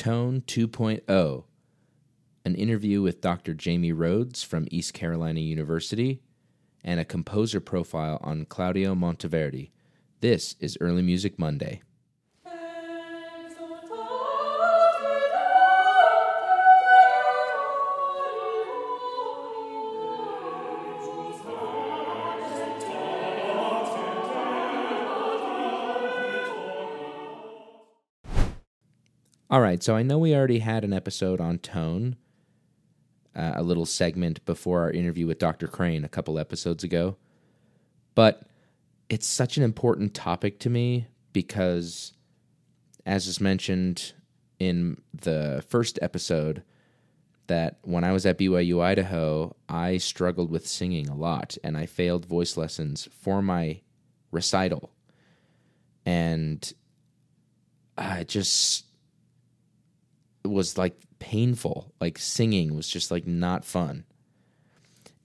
Tone 2.0, an interview with Dr. Jamie Rhodes from East Carolina University, and a composer profile on Claudio Monteverdi. This is Early Music Monday. All right, so I know we already had an episode on tone, uh, a little segment before our interview with Dr. Crane a couple episodes ago, but it's such an important topic to me because, as is mentioned in the first episode, that when I was at BYU Idaho, I struggled with singing a lot and I failed voice lessons for my recital. And I just was like painful. Like singing was just like not fun.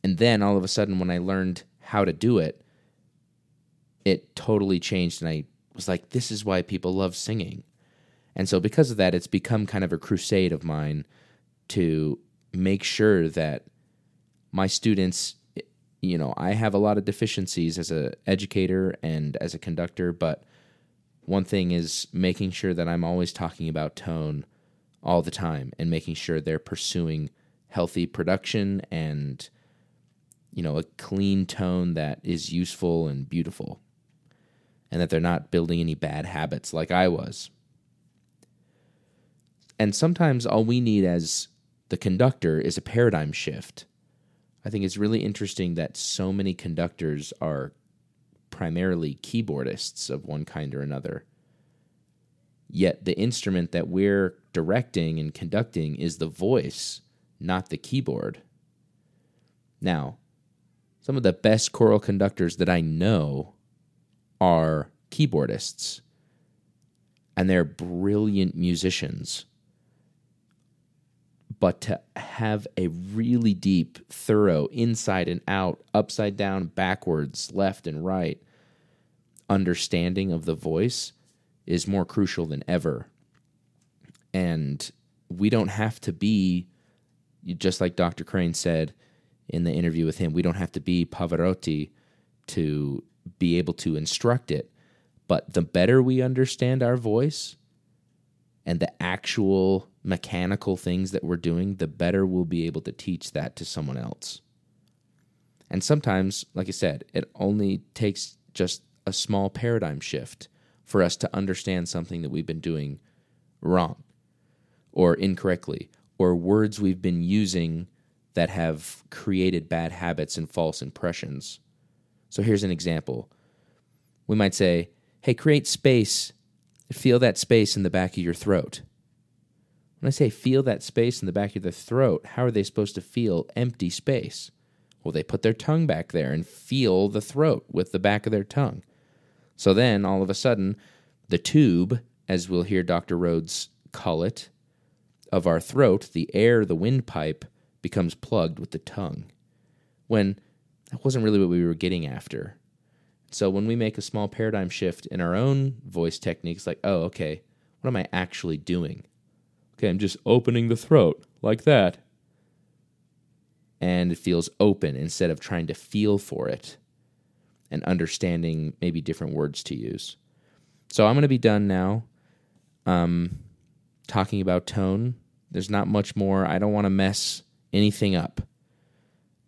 And then all of a sudden, when I learned how to do it, it totally changed. And I was like, this is why people love singing. And so, because of that, it's become kind of a crusade of mine to make sure that my students, you know, I have a lot of deficiencies as an educator and as a conductor, but one thing is making sure that I'm always talking about tone all the time and making sure they're pursuing healthy production and you know a clean tone that is useful and beautiful and that they're not building any bad habits like I was. And sometimes all we need as the conductor is a paradigm shift. I think it's really interesting that so many conductors are primarily keyboardists of one kind or another. Yet the instrument that we're directing and conducting is the voice, not the keyboard. Now, some of the best choral conductors that I know are keyboardists, and they're brilliant musicians. But to have a really deep, thorough, inside and out, upside down, backwards, left and right understanding of the voice is more crucial than ever. And we don't have to be, just like Dr. Crane said in the interview with him, we don't have to be Pavarotti to be able to instruct it. But the better we understand our voice and the actual mechanical things that we're doing, the better we'll be able to teach that to someone else. And sometimes, like I said, it only takes just a small paradigm shift for us to understand something that we've been doing wrong or incorrectly, or words we've been using that have created bad habits and false impressions. So here's an example. We might say, hey, create space. Feel that space in the back of your throat. When I say feel that space in the back of their throat, how are they supposed to feel empty space? Well, they put their tongue back there and feel the throat with the back of their tongue. So then, all of a sudden, the tube, as we'll hear Dr. Rhodes call it, of our throat, the air, the windpipe, becomes plugged with the tongue. When that wasn't really what we were getting after. So when we make a small paradigm shift in our own voice techniques, like, oh, okay, what am I actually doing? Okay, I'm just opening the throat like that. And it feels open instead of trying to feel for it and understanding maybe different words to use. So I'm going to be done now um, talking about tone. There's not much more. I don't want to mess anything up.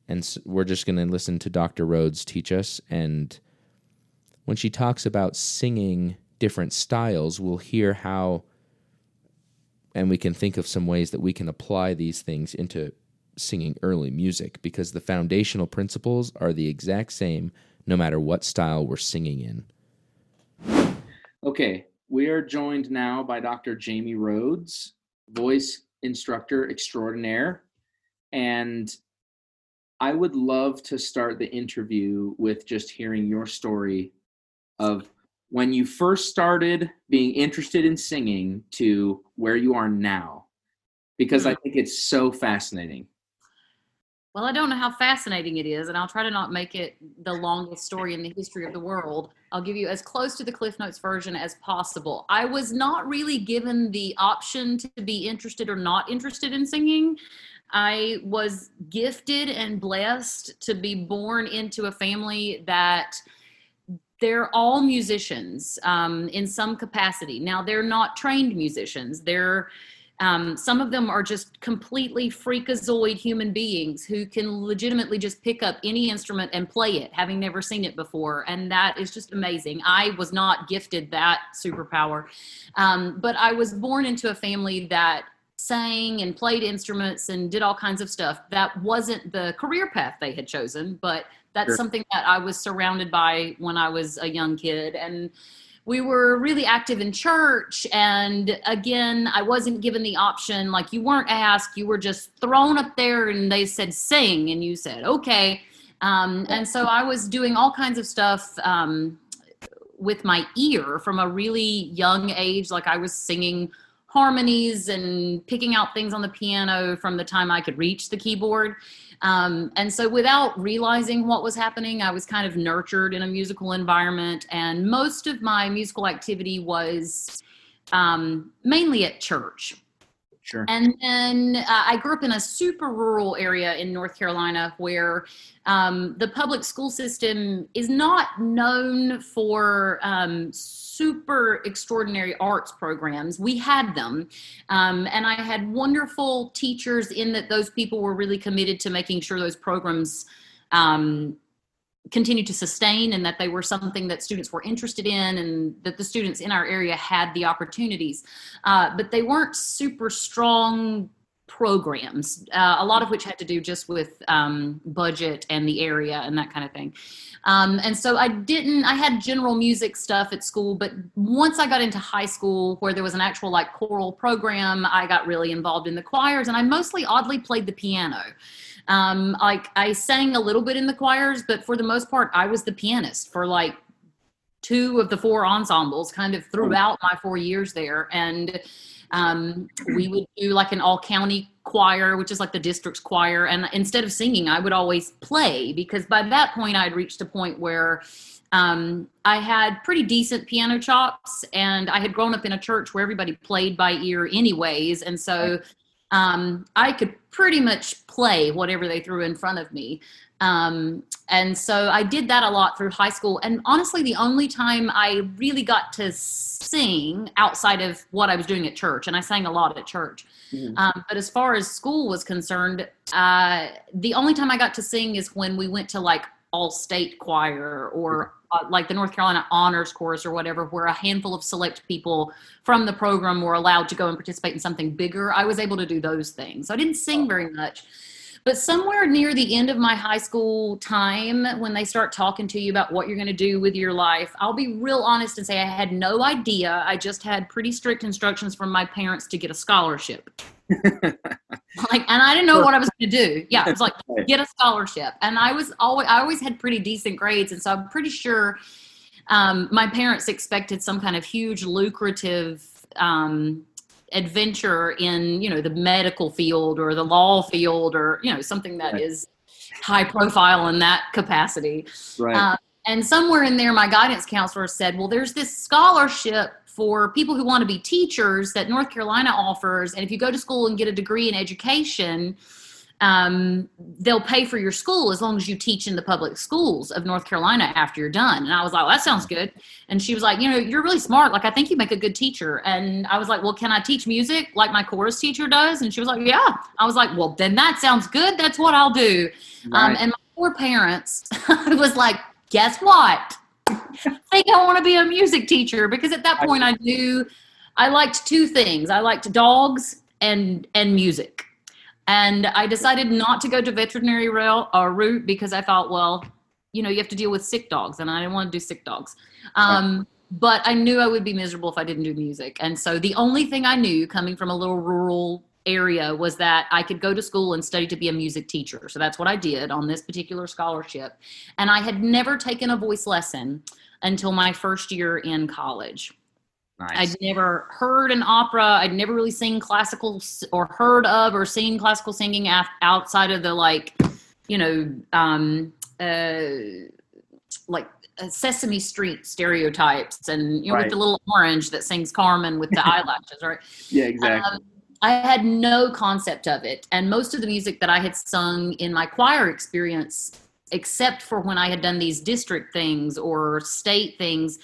And so we're just going to listen to Dr. Rhodes teach us. And when she talks about singing different styles, we'll hear how, and we can think of some ways that we can apply these things into singing early music because the foundational principles are the exact same no matter what style we're singing in. Okay, we are joined now by Dr. Jamie Rhodes, voice instructor extraordinaire. And I would love to start the interview with just hearing your story of when you first started being interested in singing to where you are now, because I hmm. think it's so fascinating. Well, I don't know how fascinating it is, and I'll try to not make it the longest story in the history of the world. I'll give you as close to the Cliff Notes version as possible. I was not really given the option to be interested or not interested in singing. I was gifted and blessed to be born into a family that they're all musicians um, in some capacity. Now, they're not trained musicians. They're um, some of them are just completely freakazoid human beings who can legitimately just pick up any instrument and play it, having never seen it before. And that is just amazing. I was not gifted that superpower. Um, but I was born into a family that sang and played instruments and did all kinds of stuff. That wasn't the career path they had chosen, but that's sure. something that I was surrounded by when I was a young kid. And we were really active in church and again i wasn't given the option like you weren't asked you were just thrown up there and they said sing and you said okay. Um, and so i was doing all kinds of stuff um, with my ear from a really young age like i was singing harmonies and picking out things on the piano from the time i could reach the keyboard um, and so, without realizing what was happening, I was kind of nurtured in a musical environment. And most of my musical activity was um, mainly at church. Sure. And then uh, I grew up in a super rural area in North Carolina where um, the public school system is not known for um, super extraordinary arts programs. We had them. Um, and I had wonderful teachers in that those people were really committed to making sure those programs um, continue to sustain and that they were something that students were interested in and that the students in our area had the opportunities. Uh, but they weren't super strong programs, uh, a lot of which had to do just with um, budget and the area and that kind of thing. Um, and so I didn't, I had general music stuff at school, but once I got into high school where there was an actual like choral program, I got really involved in the choirs and I mostly oddly played the piano. Um, like I sang a little bit in the choirs, but for the most part, I was the pianist for like two of the four ensembles kind of throughout my four years there. And um, we would do like an all county choir, which is like the district's choir. And instead of singing, I would always play because by that point I'd reached a point where um, I had pretty decent piano chops and I had grown up in a church where everybody played by ear anyways. And so um, I could pretty much play whatever they threw in front of me. Um, and so I did that a lot through high school. And honestly, the only time I really got to sing outside of what I was doing at church, and I sang a lot at church. Mm-hmm. Um, but as far as school was concerned, uh, the only time I got to sing is when we went to like all state choir or uh, like the North Carolina Honors Chorus or whatever, where a handful of select people from the program were allowed to go and participate in something bigger. I was able to do those things. So I didn't sing very much. But somewhere near the end of my high school time, when they start talking to you about what you're going to do with your life, I'll be real honest and say I had no idea. I just had pretty strict instructions from my parents to get a scholarship. like, and I didn't know what I was going to do. Yeah, it was like get a scholarship, and I was always I always had pretty decent grades, and so I'm pretty sure um, my parents expected some kind of huge lucrative um, adventure in you know the medical field or the law field or you know something that right. is high profile in that capacity right uh, and somewhere in there my guidance counselor said well there's this scholarship for people who want to be teachers that north carolina offers and if you go to school and get a degree in education um, they'll pay for your school as long as you teach in the public schools of North Carolina after you're done. And I was like, well, that sounds good. And she was like, you know, you're really smart. Like, I think you make a good teacher. And I was like, well, can I teach music like my chorus teacher does? And she was like, yeah. I was like, well, then that sounds good. That's what I'll do. Um, right. Um, and my poor parents was like, guess what? I think I want to be a music teacher because at that point I knew I liked two things. I liked dogs and and music. And I decided not to go to veterinary rail, uh, route because I thought, well, you know, you have to deal with sick dogs, and I didn't want to do sick dogs. Um, right. But I knew I would be miserable if I didn't do music. And so the only thing I knew coming from a little rural area was that I could go to school and study to be a music teacher. So that's what I did on this particular scholarship. And I had never taken a voice lesson until my first year in college. Nice. I'd never heard an opera. I'd never really seen classical or heard of or seen classical singing outside of the like you know, um, uh, like uh, Sesame Street stereotypes, and you know, Right. with the little orange that sings Carmen with the eyelashes, right? Yeah, exactly. Um, I had no concept of it. And most of the music that I had sung in my choir experience, except for when I had done these district things or state things,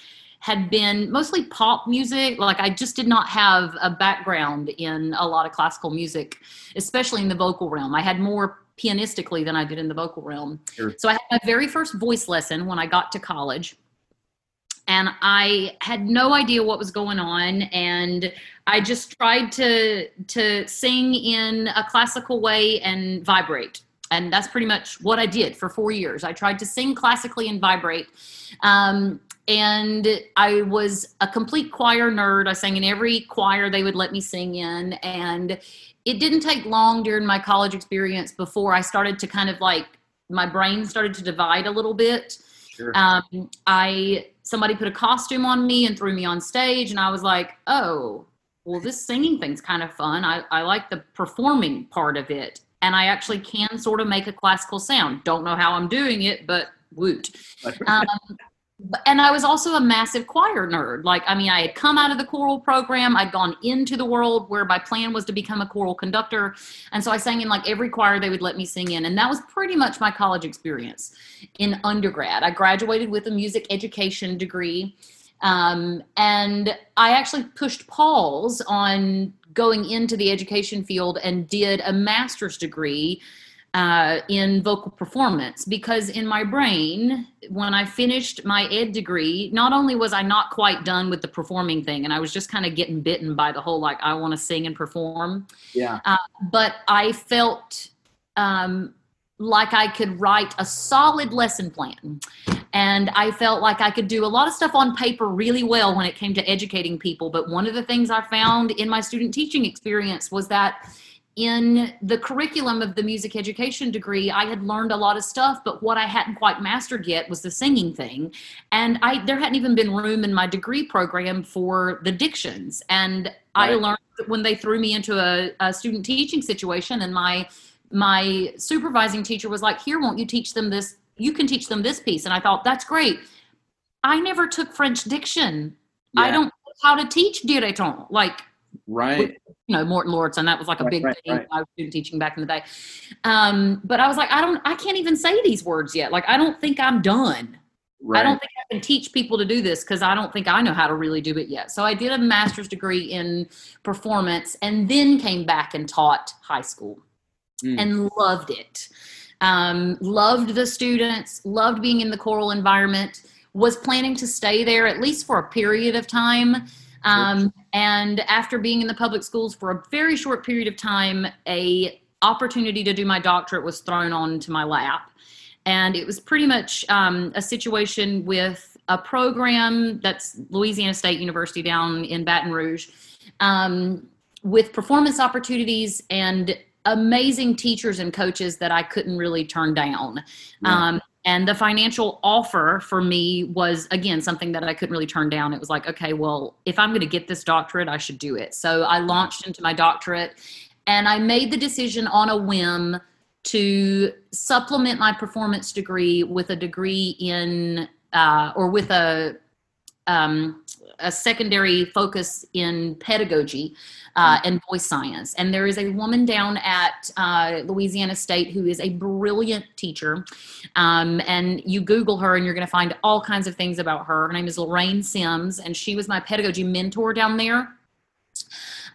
had been mostly pop music. Like I just did not have a background in a lot of classical music, especially in the vocal realm. I had more pianistically than I did in the vocal realm. Sure. So I had my very first voice lesson when I got to college. And I had no idea what was going on. And I just tried to to sing in a classical way and vibrate. And that's pretty much what I did for four years. I tried to sing classically and vibrate. Um, and I was a complete choir nerd. I sang in every choir they would let me sing in. And it didn't take long during my college experience before I started to kind of like my brain started to divide a little bit sure. um, I somebody put a costume on me and threw me on stage, and I was like, oh, well, this singing thing's kind of fun. I, I like the performing part of it, and I actually can sort of make a classical sound. Don't know how I'm doing it, but woot. Um, and I was also a massive choir nerd. Like, I mean, I had come out of the choral program. I'd gone into the world where my plan was to become a choral conductor. And so I sang in like every choir they would let me sing in. And that was pretty much my college experience in undergrad. I graduated with a music education degree. Um, and I actually pushed pause on going into the education field and did a master's degree uh, in vocal performance because in my brain, when I finished my ed degree, not only was I not quite done with the performing thing, and I was just kind of getting bitten by the whole like I want to sing and perform, yeah. but I felt um, like I could write a solid lesson plan. And I felt like I could do a lot of stuff on paper really well when it came to educating people. But one of the things I found in my student teaching experience was that in the curriculum of the music education degree, I had learned a lot of stuff, but what I hadn't quite mastered yet was the singing thing. And I there hadn't even been room in my degree program for the dictions. And I learned that when they threw me into a, a student teaching situation and my my supervising teacher was like, here, won't you teach them this? You can teach them this piece. And I thought, that's great. I never took French diction. I don't know how to teach direton. Like, Right. you know, Morton and that was like a Right, big right, thing right. I was student teaching back in the day. Um, but I was like, I don't, I can't even say these words yet. Like, I don't think I'm done. Right. I don't think I can teach people to do this because I don't think I know how to really do it yet. So I did a master's degree in performance and then came back and taught high school Mm. and loved it. Um, loved the students, loved being in the choral environment, was planning to stay there at least for a period of time. Um, and after being in the public schools for a very short period of time, a opportunity to do my doctorate was thrown onto my lap. And it was pretty much um, a situation with a program that's Louisiana State University down in Baton Rouge um, with performance opportunities and amazing teachers and coaches that I couldn't really turn down. Yeah. Um, and the financial offer for me was, again, something that I couldn't really turn down. It was like, okay, well, if I'm going to get this doctorate, I should do it. So I launched into my doctorate and I made the decision on a whim to supplement my performance degree with a degree in, uh, or with a, um, a secondary focus in pedagogy uh, and voice science. And there is a woman down at uh, Louisiana State who is a brilliant teacher. Um, and you Google her and you're going to find all kinds of things about her. Her name is Loraine Sims, and she was my pedagogy mentor down there.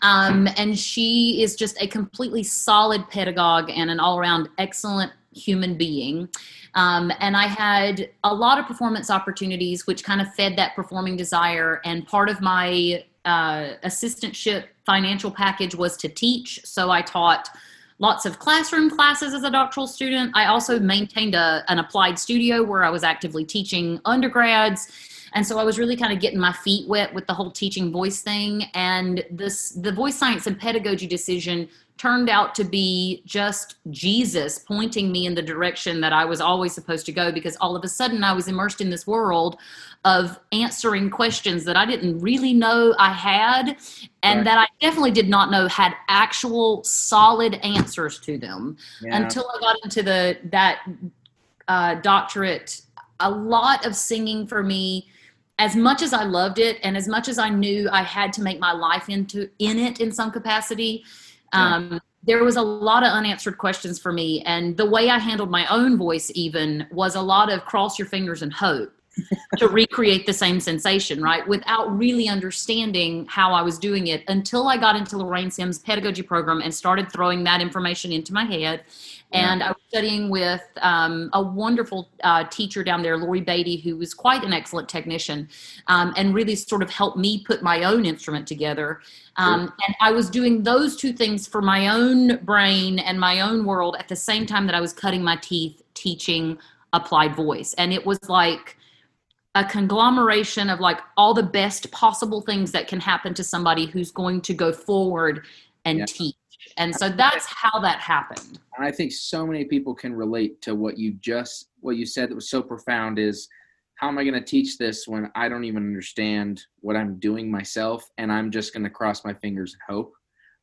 Um, and she is just a completely solid pedagogue and an all around excellent human being. Um, and I had a lot of performance opportunities, which kind of fed that performing desire. And part of my uh, assistantship financial package was to teach. So I taught lots of classroom classes as a doctoral student. I also maintained a, an applied studio where I was actively teaching undergrads. And so I was really kind of getting my feet wet with the whole teaching voice thing. And this the voice science and pedagogy decision turned out to be just Jesus pointing me in the direction that I was always supposed to go because all of a sudden I was immersed in this world of answering questions that I didn't really know I had and Right. that I definitely did not know had actual solid answers to them Yeah. until I got into the that uh, doctorate. A lot of singing for me, as much as I loved it, and as much as I knew I had to make my life into in it in some capacity, um, there was a lot of unanswered questions for me. And the way I handled my own voice, even, was a lot of cross your fingers and hope. To recreate the same sensation, right? Without really understanding how I was doing it until I got into Loraine Sims' pedagogy program and started throwing that information into my head. And I was studying with um, a wonderful uh, teacher down there, Lori Beatty, who was quite an excellent technician um, and really sort of helped me put my own instrument together. Um, and I was doing those two things for my own brain and my own world at the same time that I was cutting my teeth teaching applied voice. And it was like, a conglomeration of like all the best possible things that can happen to somebody who's going to go forward and Yeah. teach. And so that's how that happened. and I think so many people can relate to what you just what you said that was so profound is how am I going to teach this when I don't even understand what I'm doing myself and I'm just going to cross my fingers and hope.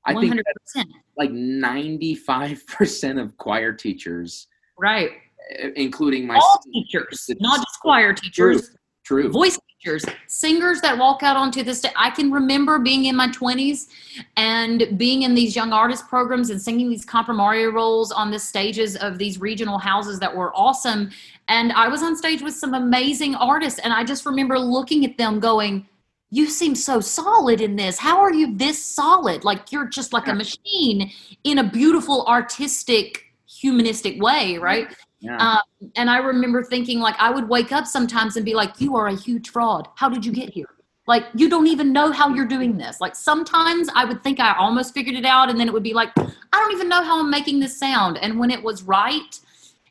I think 100%. that like 95% of choir teachers Right. eh, including my All teachers, not just choir teachers, true voice teachers, singers that walk out onto this. stage. I can remember being in my 20s and being in these young artist programs and singing these comprimario roles on the stages of these regional houses that were awesome. And I was on stage with some amazing artists, and I just remember looking at them going, you seem so solid in this. How are you this solid? Like you're just like a machine in a beautiful, artistic, humanistic way, right? Yeah Um, and I remember thinking, like, I would wake up sometimes and be like, You are a huge fraud. How did you get here? Like, you don't even know how you're doing this. Like, sometimes I would think I almost figured it out, and then it would be like, I don't even know how I'm making this sound. And when it was right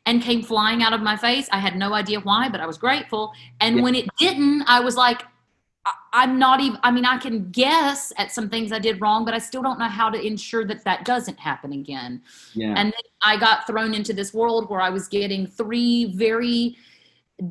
and came flying out of my face, I had no idea why, but I was grateful. And Yeah. when it didn't, I was like, I'm not even, I mean, I can guess at some things I did wrong, but I still don't know how to ensure that that doesn't happen again. yeah And then I got thrown into this world where I was getting three very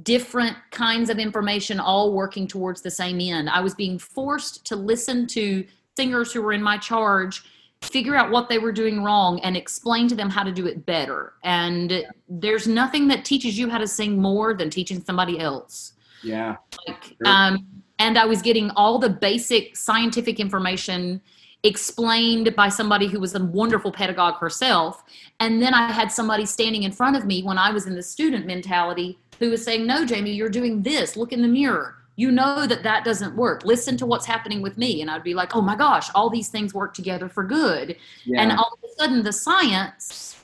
different kinds of information all working towards the same end. I was being forced to listen to singers who were in my charge, figure out what they were doing wrong, and explain to them how to do it better. And there's nothing that teaches you how to sing more than teaching somebody else yeah like Sure. um and i was getting all the basic scientific information explained by somebody who was a wonderful pedagogue herself. And then i had somebody standing in front of me when i was in the student mentality who was saying no jamie you're doing this. Look in the mirror. You know that that doesn't work. Listen to what's happening with me. And i'd be like oh my gosh all these things work together for good. Yeah. and all of a sudden the science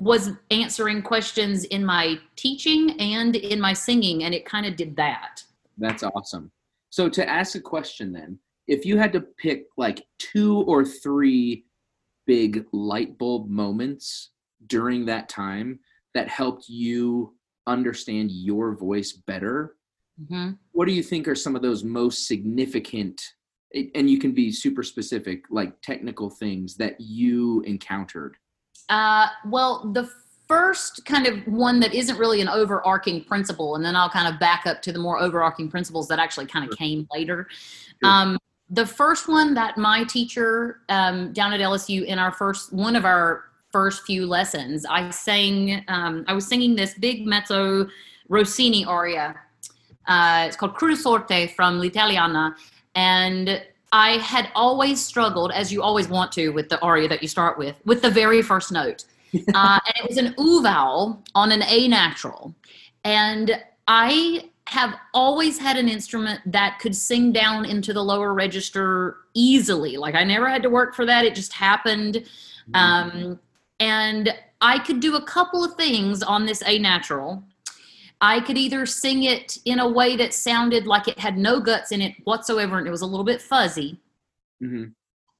was answering questions in my teaching and in my singing and it kind of did that. That's awesome. So to ask a question then, if you had to pick like two or three big light bulb moments during that time that helped you understand your voice better, hmm what do you think are some of those most significant and you can be super specific like technical things that you encountered? Uh, well, the first kind of one that isn't really an overarching principle, and then I'll kind of back up to the more overarching principles that actually kind of Sure. came later. Sure. Um, the first one that my teacher um, down at LSU in our first one of our first few lessons, I sang. Um, I was singing this big mezzo Rossini aria. Uh, it's called Cruda sorte from L'Italiana, and I had always struggled, as you always want to with the aria that you start with, with the very first note. uh, and it was an oo vowel on an A natural. And I have always had an instrument that could sing down into the lower register easily. Like I never had to work for that, it just happened. Um, and I could do a couple of things on this A natural. I could either sing it in a way that sounded like it had no guts in it whatsoever and it was a little bit fuzzy, Mhm.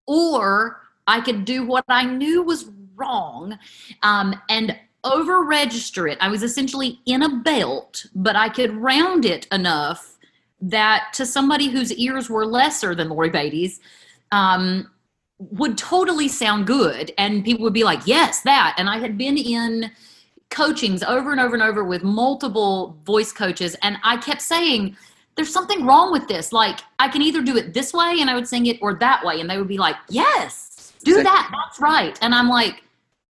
or I could do what I knew was wrong um, and over register it. I was essentially in a belt, but I could round it enough that to somebody whose ears were lesser than Lori Beatty's, um, would totally sound good. And people would be like, yes, that. And I had been in coachings over and over and over with multiple voice coaches. And I kept saying, there's something wrong with this. Like, I can either do it this way and I would sing it or that way. And they would be like, yes, do that. That's right. And I'm like,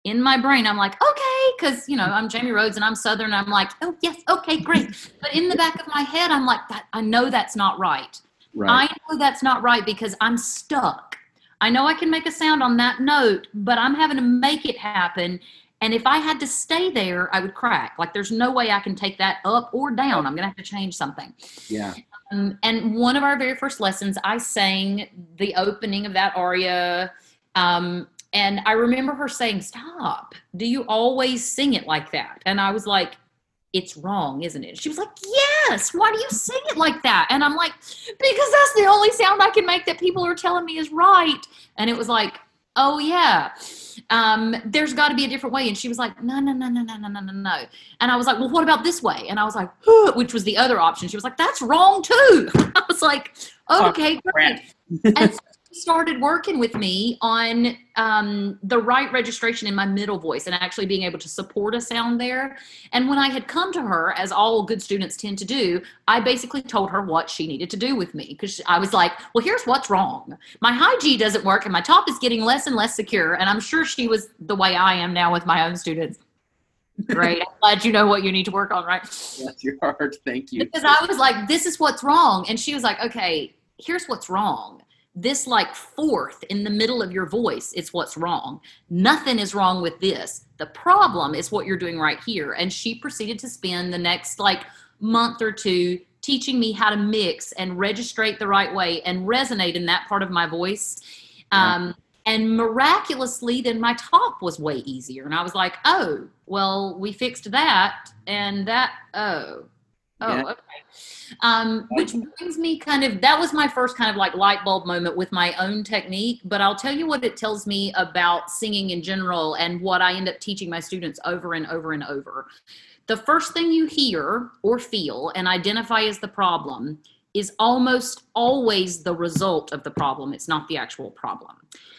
in my brain, I'm like, okay, because you know I'm Jamie Rhodes and I'm Southern. I'm like, oh yes, okay, great. But in the back of my head, I'm like, that I know that's not right. Right. I know that's not right because I'm stuck. I know I can make a sound on that note, but I'm having to make it happen. And if I had to stay there, I would crack. Like there's no way I can take that up or down. I'm gonna have to change something. yeah. Um, and one of our very first lessons, I sang the opening of that aria. Um, and I remember her saying, Stop. Do you always sing it like that? And I was like, It's wrong, isn't it? She was like, Yes. Why do you sing it like that? And I'm like, Because that's the only sound I can make that people are telling me is right. And it was like, Oh, yeah. Um, there's got to be a different way. And she was like, No, no, no, no, no, no, no, no, no. And I was like, Well, what about this way? And I was like, Which was the other option. She was like, That's wrong too. I was like, Okay, great and so started working with me on um, the right registration in my middle voice and actually being able to support a sound there. And when I had come to her, as all good students tend to do, I basically told her what she needed to do with me because I was like, well, here's what's wrong. My high G doesn't work and my top is getting less and less secure. And I'm sure she was the way I am now with my own students. Great. I'm glad you know what you need to work on, right? Bless your heart. Thank you. Because I was like, this is what's wrong. And she was like, okay, here's what's wrong. This, like, fourth in the middle of your voice, is what's wrong. Nothing is wrong with this. The problem is what you're doing right here. And she proceeded to spend the next, like, month or two teaching me how to mix and registrate the right way and resonate in that part of my voice. Um, and miraculously, then my top was way easier. And I was like, oh, well, we fixed that. And that, oh, oh, Yeah. okay. Um, which brings me kind of, that was my first kind of like light bulb moment with my own technique. But I'll tell you what it tells me about singing in general and what I end up teaching my students over and over and over. The first thing you hear or feel and identify as the problem is almost always the result of the problem. It's not the actual problem.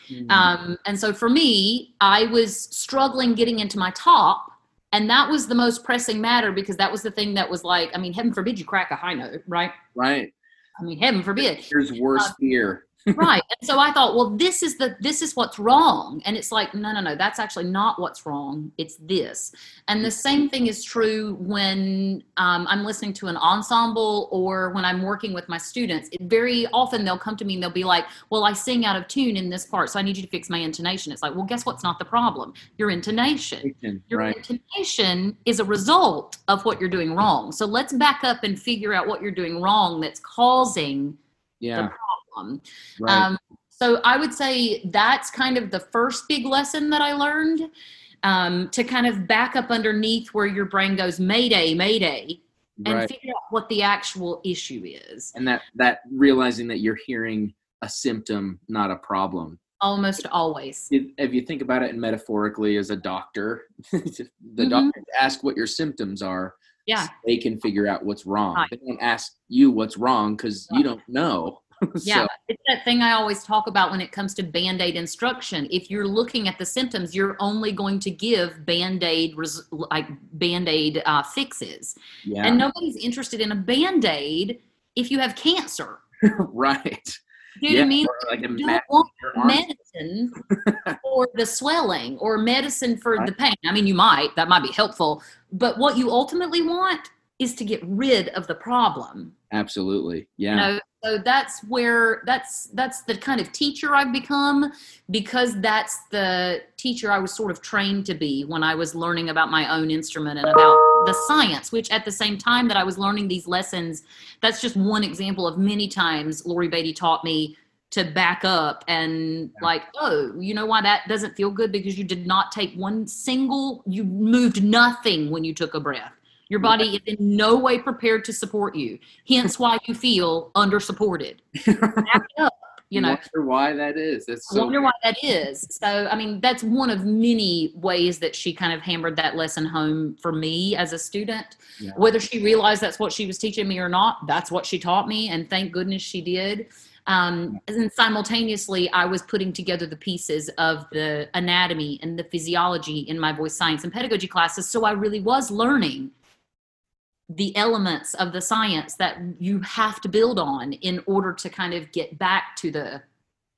Mm. Um, and so for me, I was struggling getting into my top. And that was the most pressing matter because that was the thing that was like, I mean, heaven forbid you crack a high note, right? right. I mean, heaven forbid. Here's worse Uh, fear. Right. And so I thought, well, this is the this is what's wrong. And it's like, no, no, no, that's actually not what's wrong. It's this. And the same thing is true when um, I'm listening to an ensemble or when I'm working with my students. It, very often they'll come to me and they'll be like, well, I sing out of tune in this part, so I need you to fix my intonation. It's like, well, guess what's not the problem? Your intonation. Your Right. intonation is a result of what you're doing wrong. So let's back up and figure out what you're doing wrong that's causing Yeah. Problem. Right. Um, so I would say that's kind of the first big lesson that I learned um, to kind of back up underneath where your brain goes, Mayday, Mayday, and right. figure out what the actual issue is. And that that realizing that you're hearing a symptom, not a problem. Almost always. If, if you think about it metaphorically as a doctor, the Mhm. doctors ask what your symptoms are. Yeah. so they can figure out what's wrong. Right. They don't ask you what's wrong because you don't know. Yeah, so, it's that thing I always talk about when it comes to band aid instruction. If you're looking at the symptoms, you're only going to give band aid res- like band aid uh, fixes, yeah. and nobody's interested in a band aid if you have cancer. right. You know what I mean? like You don't want medicine for the swelling or medicine for Right. the pain. I mean, you might, that might be helpful, but what you ultimately want is to get rid of the problem. Absolutely. Yeah. You know, so that's where that's that's the kind of teacher I've become because that's the teacher I was sort of trained to be when I was learning about my own instrument and about the science, which at the same time that I was learning these lessons, that's just one example of many times Lori Beatty taught me to back up and like, oh, you know why that doesn't feel good? Because you did not take one single, you moved nothing when you took a breath. Your body is in no way prepared to support you. Hence why you feel under supported. Back up. you know wonder why that is. That's I so wonder why that is. So, I mean, that's one of many ways that she kind of hammered that lesson home for me as a student. Yeah. Whether she realized that's what she was teaching me or not, that's what she taught me, and thank goodness she did. Um, and simultaneously, I was putting together the pieces of the anatomy and the physiology in my voice science and pedagogy classes. So I really was learning the elements of the science that you have to build on in order to kind of get back to the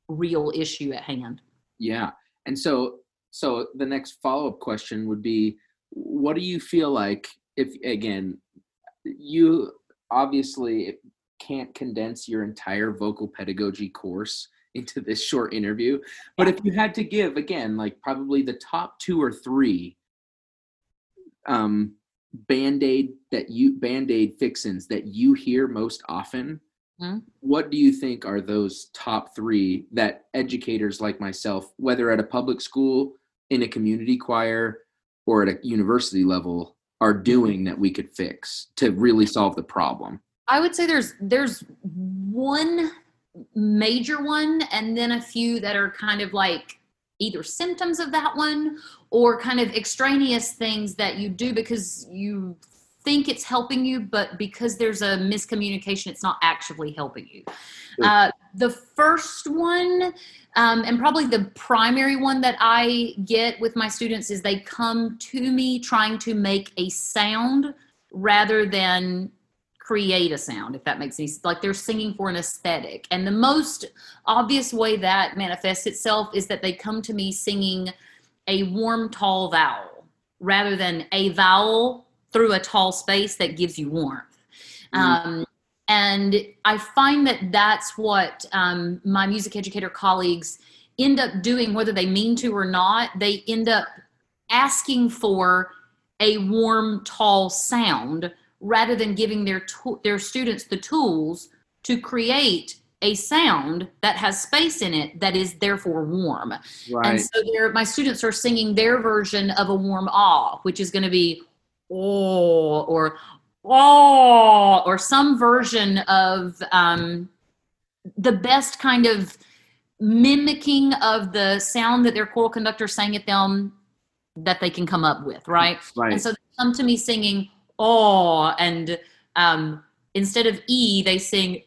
real issue at hand. Yeah. And so so the next follow-up question would be what do you feel like if again you obviously can't condense your entire vocal pedagogy course into this short interview but if you had to give again like probably the top two or three um band-aid that you band-aid fixins that you hear most often Mhm. what do you think are those top three that educators like myself whether at a public school in a community choir or at a university level are doing that we could fix to really solve the problem I would say there's there's one major one and then a few that are kind of like either symptoms of that one or kind of extraneous things that you do because you think it's helping you but because there's a miscommunication it's not actually helping you. Uh, the first one um, and probably the primary one that i get with my students is they come to me trying to make a sound rather than create a sound if that makes any sense like they're singing for an aesthetic. And the most obvious way that manifests itself is that they come to me singing a warm tall vowel rather than a vowel through a tall space that gives you warmth Mhm. um, and i find that that's what um, my music educator colleagues end up doing whether they mean to or not they end up asking for a warm tall sound rather than giving their to- their students the tools to create a sound that has space in it that is therefore warm. And so my students are singing their version of a warm ah, which is going to be oh or oh or some version of um, the best kind of mimicking of the sound that their choral conductor sang at them that they can come up with, right? right And so they come to me singing oh, and um, instead of e, they sing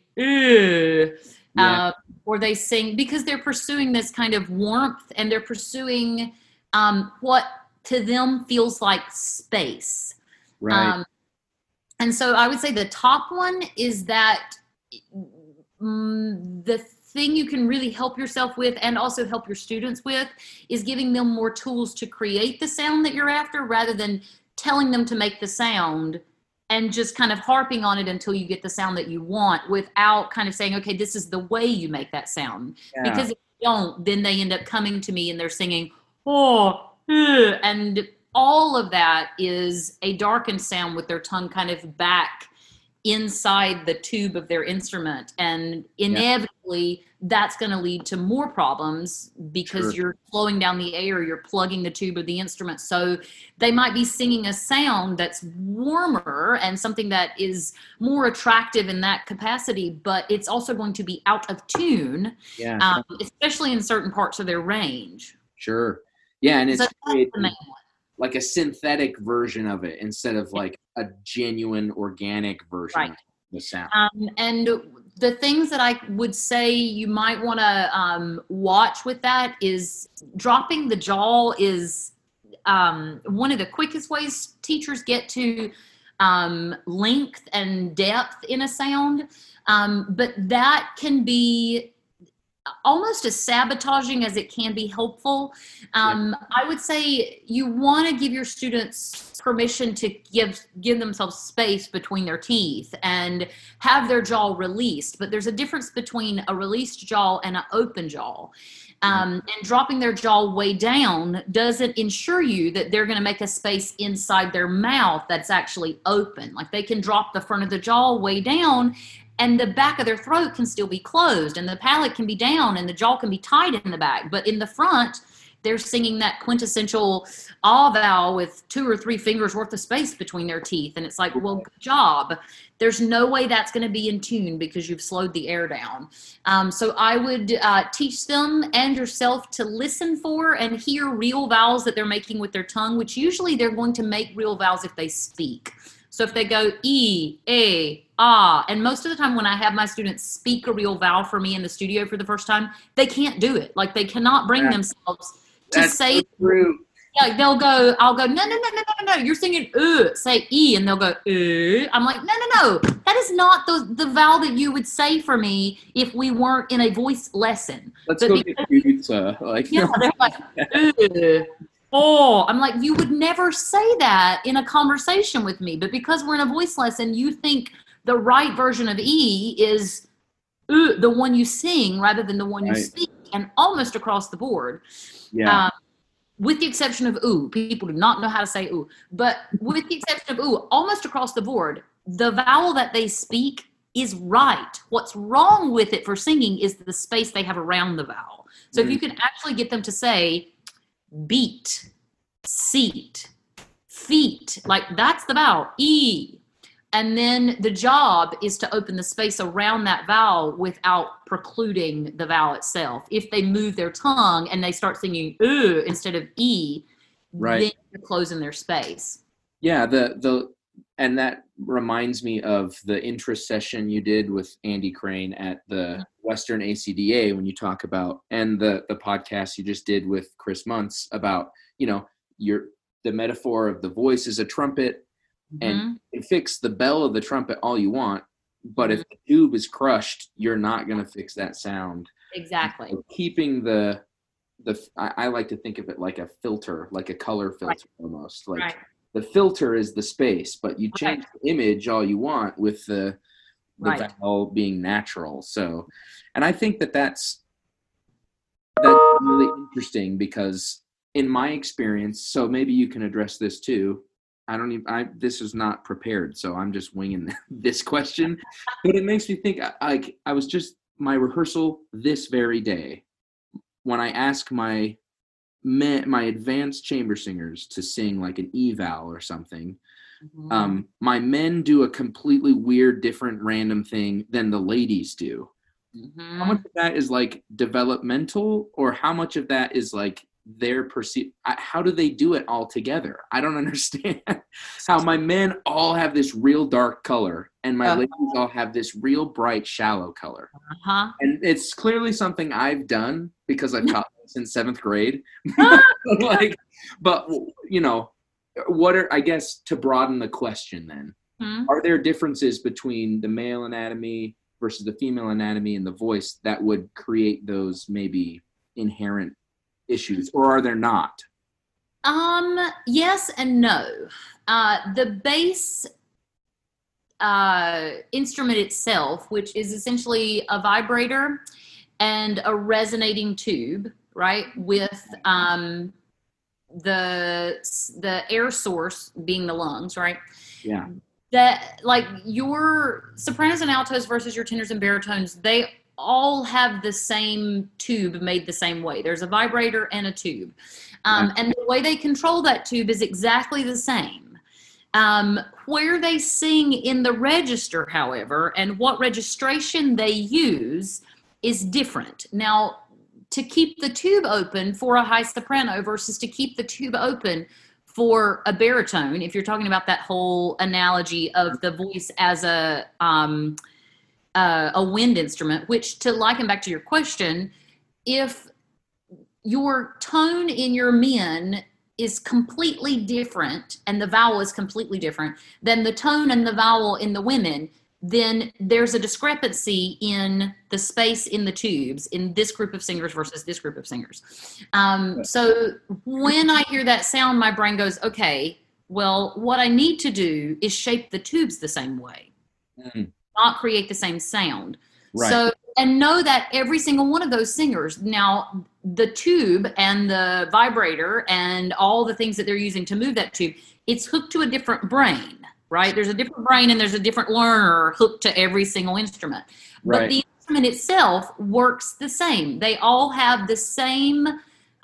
Yeah. uh, or they sing because they're pursuing this kind of warmth and they're pursuing um, what to them feels like space. right Um, and so I would say the top one is that mm, the thing you can really help yourself with and also help your students with is giving them more tools to create the sound that you're after rather than telling them to make the sound and just kind of harping on it until you get the sound that you want without kind of saying, okay, this is the way you make that sound. Yeah. Because if you don't, then they end up coming to me and they're singing, oh, uh, and all of that is a darkened sound with their tongue kind of back inside the tube of their instrument. And inevitably, that's going to lead to more problems because Sure. you're slowing down the air, you're plugging the tube of the instrument. So they might be singing a sound that's warmer and something that is more attractive in that capacity, but it's also going to be out of tune, yeah um, especially in certain parts of their range. sure yeah and it's So that's creating the main one. like a synthetic version of it instead of like a genuine organic version Right. of the sound Um, and the things that I would say you might want to um, watch with that is dropping the jaw is um, one of the quickest ways teachers get to um, length and depth in a sound. Um, but that can be almost as sabotaging as it can be helpful. Um, I would say you want to give your students permission to give give themselves space between their teeth and have their jaw released. But there's a difference between a released jaw and an open jaw. Um, and dropping their jaw way down doesn't ensure you that they're going to make a space inside their mouth that's actually open. Like they can drop the front of the jaw way down and the back of their throat can still be closed and the palate can be down and the jaw can be tight in the back but in the front they're singing that quintessential ah vowel with two or three fingers worth of space between their teeth. And it's like, well, good job. There's no way that's going to be in tune because you've slowed the air down. Um, so I would uh, teach them and yourself to listen for and hear real vowels that they're making with their tongue, which usually they're going to make real vowels if they speak. So if they go e, a, ah, and most of the time when I have my students speak a real vowel for me in the studio for the first time, they can't do it. Like they cannot bring themselves to That's say so yeah, they'll go, I'll go, no, no, no, no, no, no, you're singing uh, say e, and they'll go, uh. I'm like, no, no, no, that is not the, the vowel that you would say for me if we weren't in a voice lesson. Let's But go because- get pizza. Like, Yeah, they're like, uh, oh, I'm like, you would never say that in a conversation with me, but because we're in a voice lesson, you think the right version of e is uh, the one you sing rather than the one you speak, and almost across the board. Yeah, um, with the exception of ooh, people do not know how to say ooh, but with the exception of ooh, almost across the board, the vowel that they speak is right. What's wrong with it for singing is the space they have around the vowel. So if you can actually get them to say beat, seat, feet, like that's the vowel, E. And then the job is to open the space around that vowel without precluding the vowel itself. If they move their tongue and they start singing uh instead of e, Right. then you're closing their space. yeah. The the and that reminds me of the interest session you did with Andy Crane at the Western ACDA when you talk about and the the podcast you just did with Chris Muntz about you know your the metaphor of the voice is a trumpet and Mhm. you fix the bell of the trumpet all you want but Mm-hmm. if the tube is crushed you're not going to fix that sound exactly. So keeping the the I, I like to think of it like a filter like a color filter almost like Right. The filter is the space but you change the image all you want with the the Right. vowel being natural. So and i think that that's that's really interesting because in my experience so maybe you can address this too. I don't even i this is not prepared so i'm just winging this question. But it makes me think like i was just my rehearsal this very day when i ask my my advanced chamber singers to sing like an eval or something Mhm. um my men do a completely weird different random thing than the ladies do Mhm. how much of that is like developmental or how much of that is like their perceive how do they do it all together i don't understand how my men all have this real dark color and my Uh-huh. ladies all have this real bright shallow color Uh-huh. and it's clearly something i've done because i've taught since seventh grade like but you know what are i guess to broaden the question then Mhm. are there differences between the male anatomy versus the female anatomy and the voice that would create those maybe inherent issues or are there not Um, yes and no. Uh, the bass uh, instrument itself, which is essentially a vibrator and a resonating tube, right, with um, the the air source being the lungs, right? yeah. That like your sopranos and altos versus your tenors and baritones they all have the same tube made the same way. There's a vibrator and a tube. Um, and the way they control that tube is exactly the same. Um, where they sing in the register however and what registration they use is different. Now to keep the tube open for a high soprano versus to keep the tube open for a baritone, if you're talking about that whole analogy of the voice as a um, uh, a wind instrument, which to liken back to your question, if your tone in your men is completely different and the vowel is completely different than the tone and the vowel in the women, then there's a discrepancy in the space in the tubes in this group of singers versus this group of singers. Um, so when I hear that sound, my brain goes, okay, well, what I need to do is shape the tubes the same way, Mm, not create the same sound. right So, and know that every single one of those singers, now the tube and the vibrator and all the things that they're using to move that tube, it's hooked to a different brain, right? There's a different brain and there's a different learner hooked to every single instrument. Right. But the instrument itself works the same. They all have the same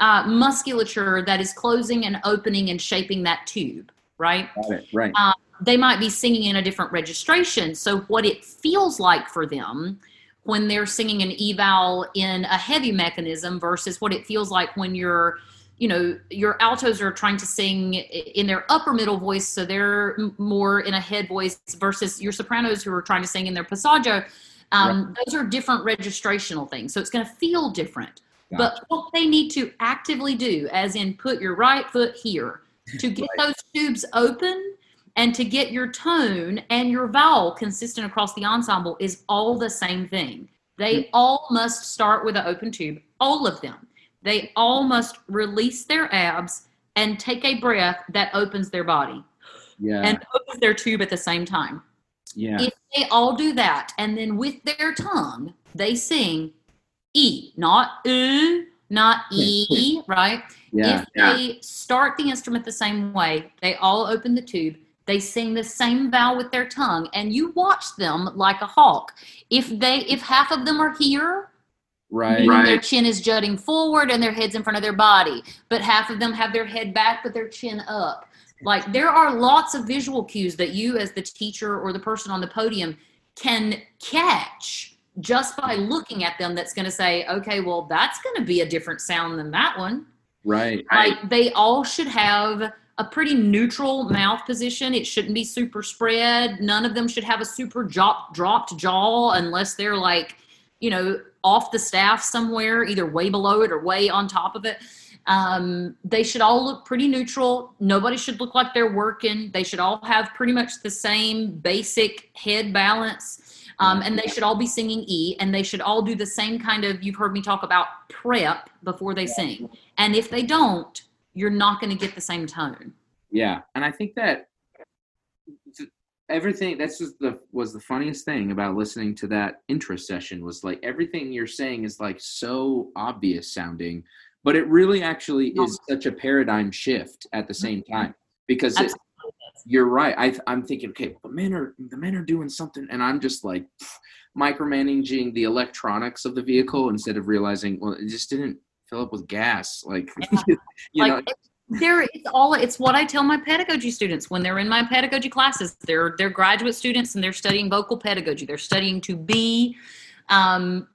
uh, musculature that is closing and opening and shaping that tube, right? Right. Um, they might be singing in a different registration. So, what it feels like for them when they're singing an eval in a heavy mechanism versus what it feels like when you're you know your altos are trying to sing in their upper middle voice so they're more in a head voice versus your sopranos who are trying to sing in their passaggio um, right. those are different registrational things so it's going to feel different gotcha. but what they need to actively do as in put your right foot here to get right. those tubes open and to get your tone and your vowel consistent across the ensemble is all the same thing. They hmm. all must start with an open tube, all of them. They all must release their abs and take a breath that opens their body. Yeah. And opens their tube at the same time. Yeah. If they all do that and then with their tongue they sing E, not U, not E, right? Yeah. If they start the instrument the same way, they all open the tube they sing the same vowel with their tongue, and you watch them like a hawk. If they, if half of them are here, right, right. their chin is jutting forward and their head's in front of their body, but half of them have their head back but their chin up. Like there are lots of visual cues that you, as the teacher or the person on the podium, can catch just by looking at them. That's going to say, okay, well, that's going to be a different sound than that one. Right. Like they all should have a pretty neutral mouth position. It shouldn't be super spread. None of them should have a super drop, dropped jaw unless they're like, you know, off the staff somewhere, either way below it or way on top of it. Um, they should all look pretty neutral. Nobody should look like they're working. They should all have pretty much the same basic head balance. Um, and they should all be singing E, and they should all do the same kind of. You've heard me talk about prep before they sing. And if they don't, you're not going to get the same tone. Yeah, and I think that everything that's just the was the funniest thing about listening to that intro session was like everything you're saying is like so obvious sounding, but it really actually is such a paradigm shift at the same mm-hmm. time because it, you're right. I, I'm thinking, okay, the men are the men are doing something, and I'm just like micromanaging the electronics of the vehicle instead of realizing, well, it just didn't fill up with gas. Like, yeah. you like, know. There, it's all. It's what I tell my pedagogy students when they're in my pedagogy classes. They're they're graduate students and they're studying vocal pedagogy. They're studying to be um,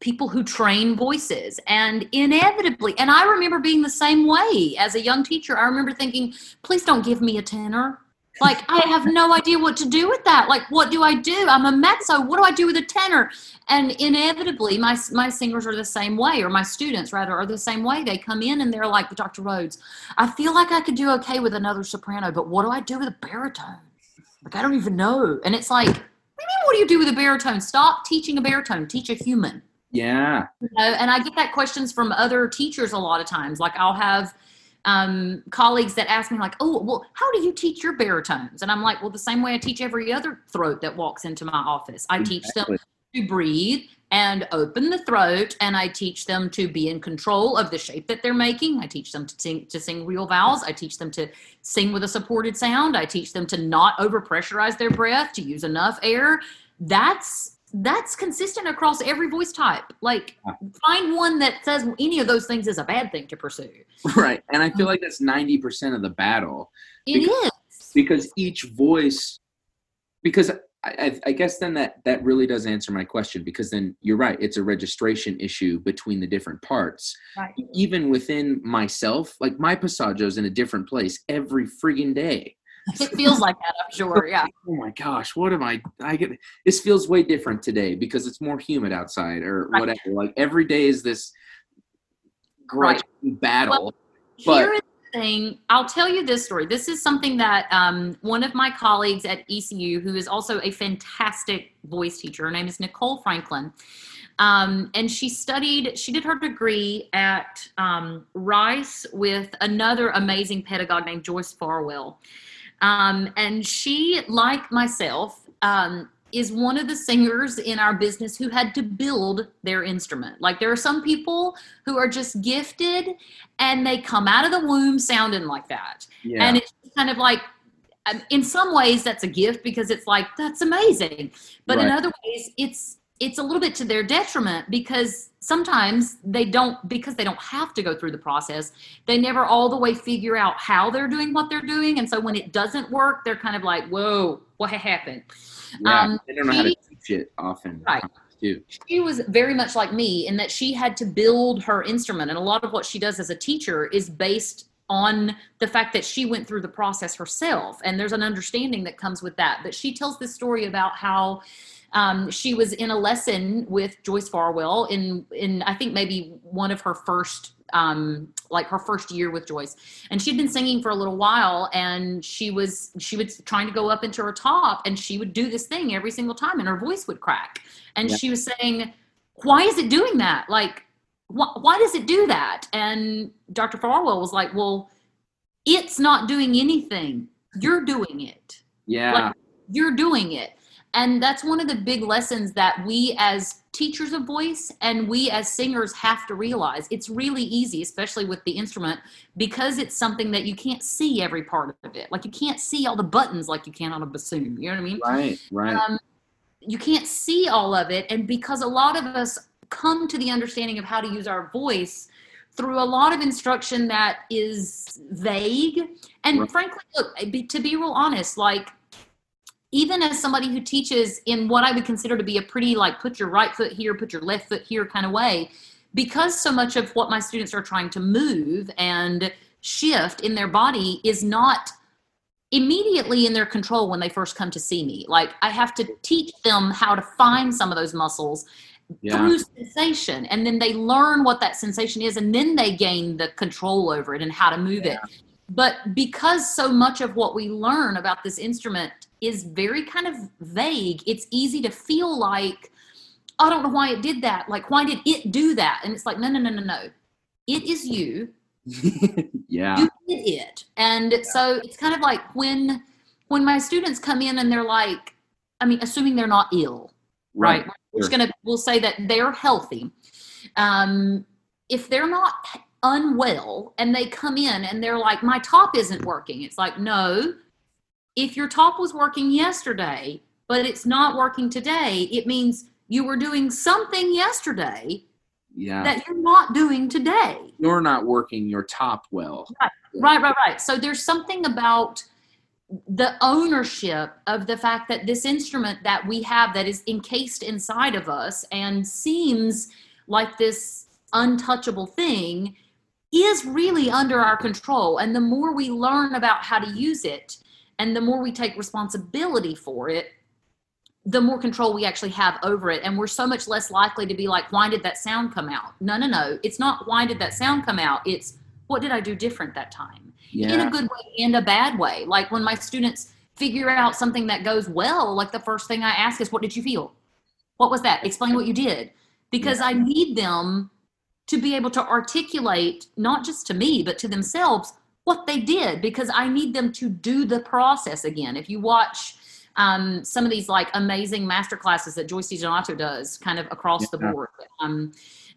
people who train voices and inevitably and i remember being the same way as a young teacher i remember thinking please don't give me a tenor like I have no idea what to do with that. Like, what do I do? I'm a mezzo. What do I do with a tenor? And inevitably, my my singers are the same way, or my students rather are the same way. They come in and they're like, Dr. Rhodes, I feel like I could do okay with another soprano, but what do I do with a baritone? Like, I don't even know. And it's like, what do you do with a baritone? Stop teaching a baritone. Teach a human. Yeah. You know, and I get that questions from other teachers a lot of times. Like, I'll have um, colleagues that ask me like, "Oh, well, how do you teach your baritones?" And I'm like, "Well, the same way I teach every other throat that walks into my office. I exactly. teach them to breathe and open the throat, and I teach them to be in control of the shape that they're making. I teach them to sing to sing real vowels. I teach them to sing with a supported sound. I teach them to not overpressurize their breath, to use enough air. That's that's consistent across every voice type. Like, find one that says any of those things is a bad thing to pursue. Right. And I feel mm-hmm. like that's 90% of the battle. It because, is because, each voice, because I, I, guess then that, that really does answer my question because then you're right. It's a registration issue between the different parts. Right. Even within myself, like my passaggio is in a different place every friggin' day. It feels like that i'm sure yeah oh my gosh what am i i get this feels way different today because it's more humid outside or right. whatever like every day is this grudge right. battle well, here is the thing i'll tell you this story this is something that um, one of my colleagues at ecu who is also a fantastic voice teacher her name is nicole franklin um, and she studied, she did her degree at um, Rice with another amazing pedagogue named Joyce Farwell. Um, and she, like myself, um, is one of the singers in our business who had to build their instrument. Like there are some people who are just gifted and they come out of the womb sounding like that. Yeah. And it's kind of like, um, in some ways, that's a gift because it's like, that's amazing. But right. in other ways, it's, it's a little bit to their detriment because sometimes they don't because they don't have to go through the process they never all the way figure out how they're doing what they're doing and so when it doesn't work they're kind of like whoa what happened Yeah, Um, they don't know how to teach it often. Right. Too. she was very much like me in that she had to build her instrument and a lot of what she does as a teacher is based on the fact that she went through the process herself and there's an understanding that comes with that but she tells this story about how um, she was in a lesson with joyce farwell in in i think maybe one of her first um, like her first year with joyce. And she'd been singing for a little while and she was she was trying to go up into her top and she would do this thing every single time and her voice would crack. And Yeah. she was saying why is it doing that? Like why, why does it do that? And dr farwell was like well it's not doing anything. You're doing it. Yeah. Like- you're doing it and that's one of the big lessons that we as teachers of voice and we as singers have to realize it's really easy especially with the instrument because it's something that you can't see every part of it like you can't see all the buttons like you can on a bassoon you know what i mean right. Right. um, you can't see all of it and because a lot of us come to the understanding of how to use our voice through a lot of instruction that is vague and Right. frankly look be- to be real honest like even as somebody who teaches in what i would consider to be a pretty like put your right foot here put your left foot here kind of way because so much of what my students are trying to move and shift in their body is not immediately in their control when they first come to see me. Like I have to teach them how to find some of those muscles yeah. through sensation and then they learn what that sensation is and then they gain the control over it and how to move it. But because so much of what we learn about this instrument is very kind of vague, it's easy to feel like I don't know why it did that. Like why did it do that? And it's like no no no no no. It is you yeah. you did it and so it's kind of like when when my students come in and they're like i mean assuming they're not ill right, we're just Sure. gonna we'll say that they're healthy um if they're not unwell and they come in and they're like my top isn't working it's like no if your top was working yesterday but it's not working today it means you were doing something yesterday Yeah. that you're not doing today You're not working your top well. Right, right, right. So there's something about the ownership of the fact that this instrument that we have that is encased inside of us and seems like this untouchable thing is really under our control. And the more we learn about how to use it and the more we take responsibility for it, the more control we actually have over it. And we're so much less likely to be like, why did that sound come out? No, no, no. It's not why did that sound come out? It's what did I do different that time? In a good way and a bad way. Like when my students figure out something that goes well, like the first thing I ask is, what did you feel? What was that? Explain what you did. Because I need them to be able to articulate, not just to me, but to themselves, what they did, because I need them to do the process again. If you watch um, some of these like amazing master classes that Joyce DiDonato does kind of across the board, um,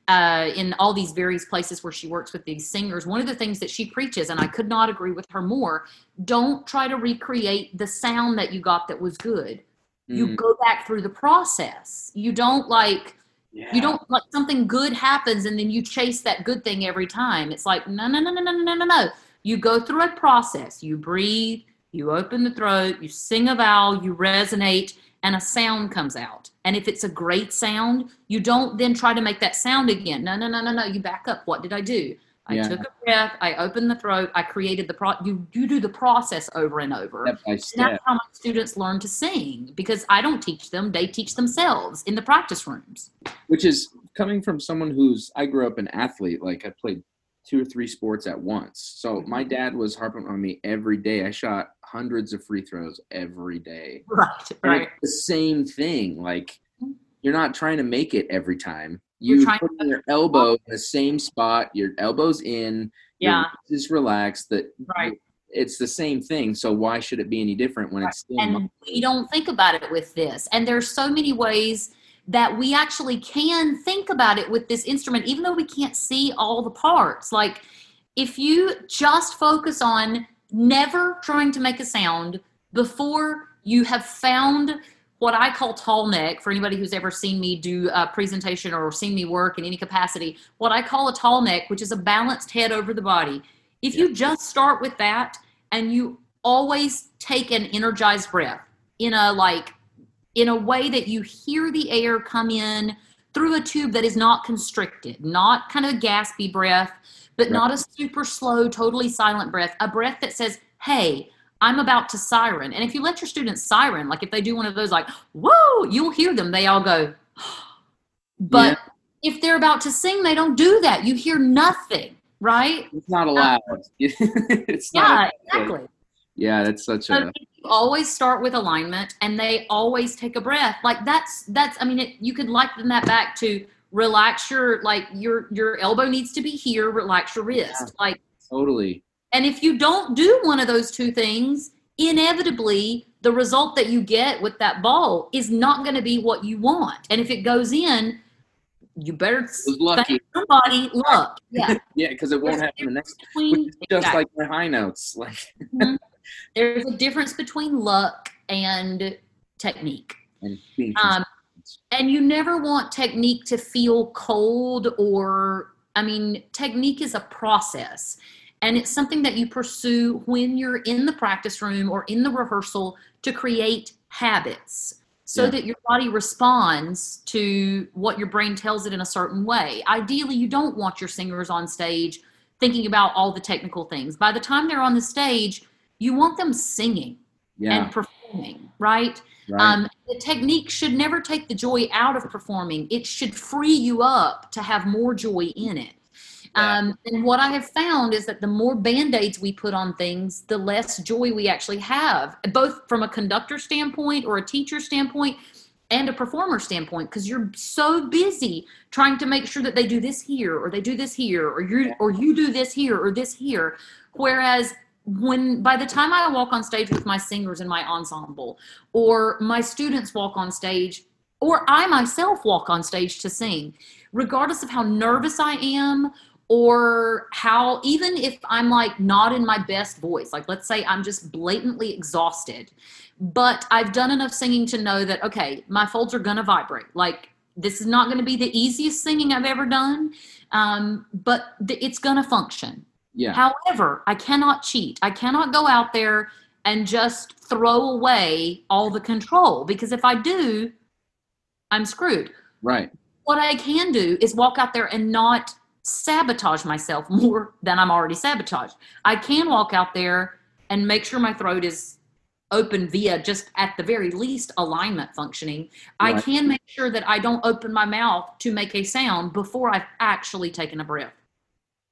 uh, in all these various places where she works with these singers, one of the things that she preaches, and I could not agree with her more, don't try to recreate the sound that you got that was good. You Mm, go back through the process. You don't like yeah. you don't like something good happens and then you chase that good thing every time. It's like no no no no no no no no. You go through a process. You breathe, you open the throat, you sing a vowel, you resonate, and a sound comes out. And if it's a great sound, you don't then try to make that sound again. No no no no no. You back up. What did I do? I Yeah. took a breath. I opened the throat. I created the pro. You you do the process over and over. Step by And that's how my students learn to sing because I don't teach them; they teach themselves in the practice rooms. Which is coming from someone who's I grew up an athlete. Like I played two or three sports at once. So Mm-hmm. my dad was harping on me every day. I shot hundreds of free throws every day. Right, right. the same thing. Like you're not trying to make it every time. You You're trying put your elbow in the same spot. Your elbow's in. Yeah. Just is relaxed. That Right. It's the same thing. So why should it be any different when it's still? And we don't think about it with this. And there's so many ways that we actually can think about it with this instrument, even though we can't see all the parts. Like if you just focus on never trying to make a sound before you have found what I call tall neck for anybody who's ever seen me do a presentation or seen me work in any capacity. What I call a tall neck, which is a balanced head over the body. If you just start with that and you always take an energized breath in a like in a way that you hear the air come in through a tube that is not constricted, not kind of a gaspy breath, but right. not a super slow, totally silent breath, a breath that says, Hey, I'm about to siren. And if you let your students siren, like if they do one of those, like, whoa, you'll hear them. They all go, but yeah. if they're about to sing, they don't do that. You hear nothing, right? It's not allowed. Um, it's yeah, not exactly. Yeah, that's such a. always start with alignment, and they always take a breath. Like that's that's. I mean, it, you could liken that back to relax your like your your elbow needs to be here. Relax your wrist. Yeah, like totally. And if you don't do one of those two things, inevitably the result that you get with that ball is not going to be what you want. And if it goes in, you better lucky. somebody luck. Yeah. yeah, because it won't happen the next. Just exactly. like my high notes. Like mm-hmm. There's a difference between luck and technique. And, um, and you never want technique to feel cold or, I mean, technique is a process. And it's something that you pursue when you're in the practice room or in the rehearsal to create habits so yeah. that your body responds to what your brain tells it in a certain way. Ideally, you don't want your singers on stage thinking about all the technical things. By the time they're on the stage, you want them singing yeah. and performing, right? right. Um, the technique should never take the joy out of performing. It should free you up to have more joy in it. Yeah. Um, and what I have found is that the more band aids we put on things, the less joy we actually have, both from a conductor standpoint or a teacher standpoint and a performer standpoint, because you're so busy trying to make sure that they do this here or they do this here or you or you do this here or this here. Whereas when by the time I walk on stage with my singers in my ensemble, or my students walk on stage, or I myself walk on stage to sing, regardless of how nervous I am, or how even if I'm like not in my best voice, like let's say I'm just blatantly exhausted, but I've done enough singing to know that, okay, my folds are gonna vibrate. Like this is not gonna be the easiest singing I've ever done, um, but th- it's gonna function yeah. However, I cannot cheat. I cannot go out there and just throw away all the control because if I do, I'm screwed. Right. What I can do is walk out there and not sabotage myself more than I'm already sabotaged. I can walk out there and make sure my throat is open via just at the very least alignment functioning. Right. I can make sure that I don't open my mouth to make a sound before I've actually taken a breath.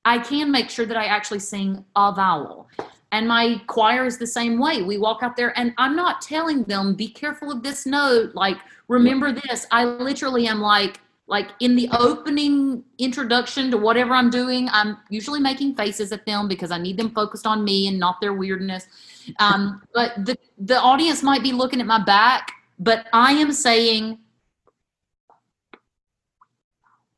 I can make sure that I actually sing a vowel. And my choir is the same way. We walk out there and I'm not telling them, be careful of this note, like remember this. I literally am like, like in the opening introduction to whatever I'm doing, I'm usually making faces at them because I need them focused on me and not their weirdness. Um, but the, the audience might be looking at my back, but I am saying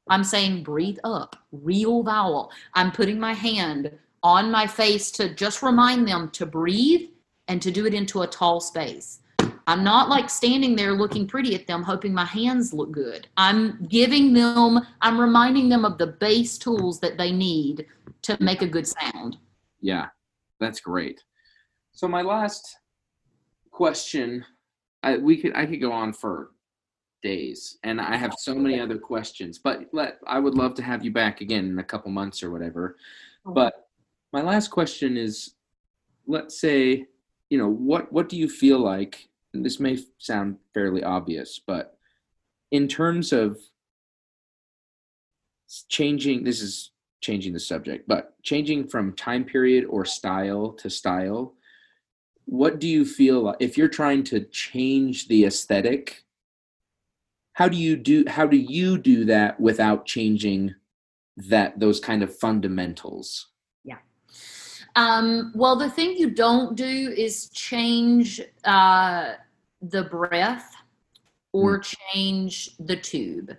I'm saying breathe up, real vowel. I'm putting my hand on my face to just remind them to breathe and to do it into a tall space. I'm not like standing there looking pretty at them, hoping my hands look good. I'm giving them, I'm reminding them of the base tools that they need to make a good sound. Yeah, that's great. So my last question, I, we could I could go on for days and i have so many other questions but let i would love to have you back again in a couple months or whatever. But my last question is let's say you know what what do you feel like and this may sound fairly obvious but in terms of changing this is changing the subject but changing from time period or style to style what do you feel if you're trying to change the aesthetic how do you do how do you do that without changing that those kind of fundamentals? Yeah. Um, well the thing you don't do is change uh, the breath or mm. change the tube.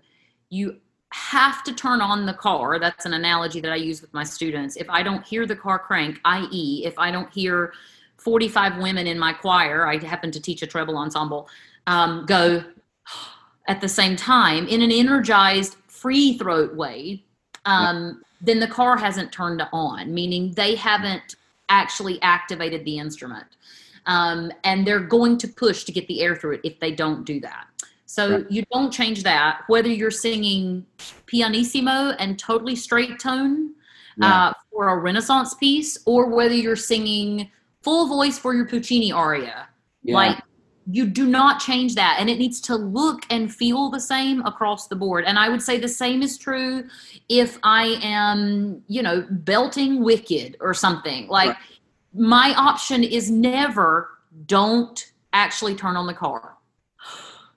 You have to turn on the car. That's an analogy that i use with my students. If i don't hear the car crank i.e if i don't hear 45 women in my choir i happen to teach a treble ensemble um, go at the same time in an energized free throat way, um, then the car hasn't turned on, meaning they haven't actually activated the instrument. Um, and they're going to push to get the air through it if they don't do that. So Right. you don't change that, whether you're singing pianissimo and totally straight tone Yeah. uh, for a Renaissance piece, or whether you're singing full voice for your Puccini aria. Yeah. Like you do not change that, and it needs to look and feel the same across the board. And I would say the same is true if I am, you know, belting Wicked or something. Like Right. my option is never don't actually turn on the car.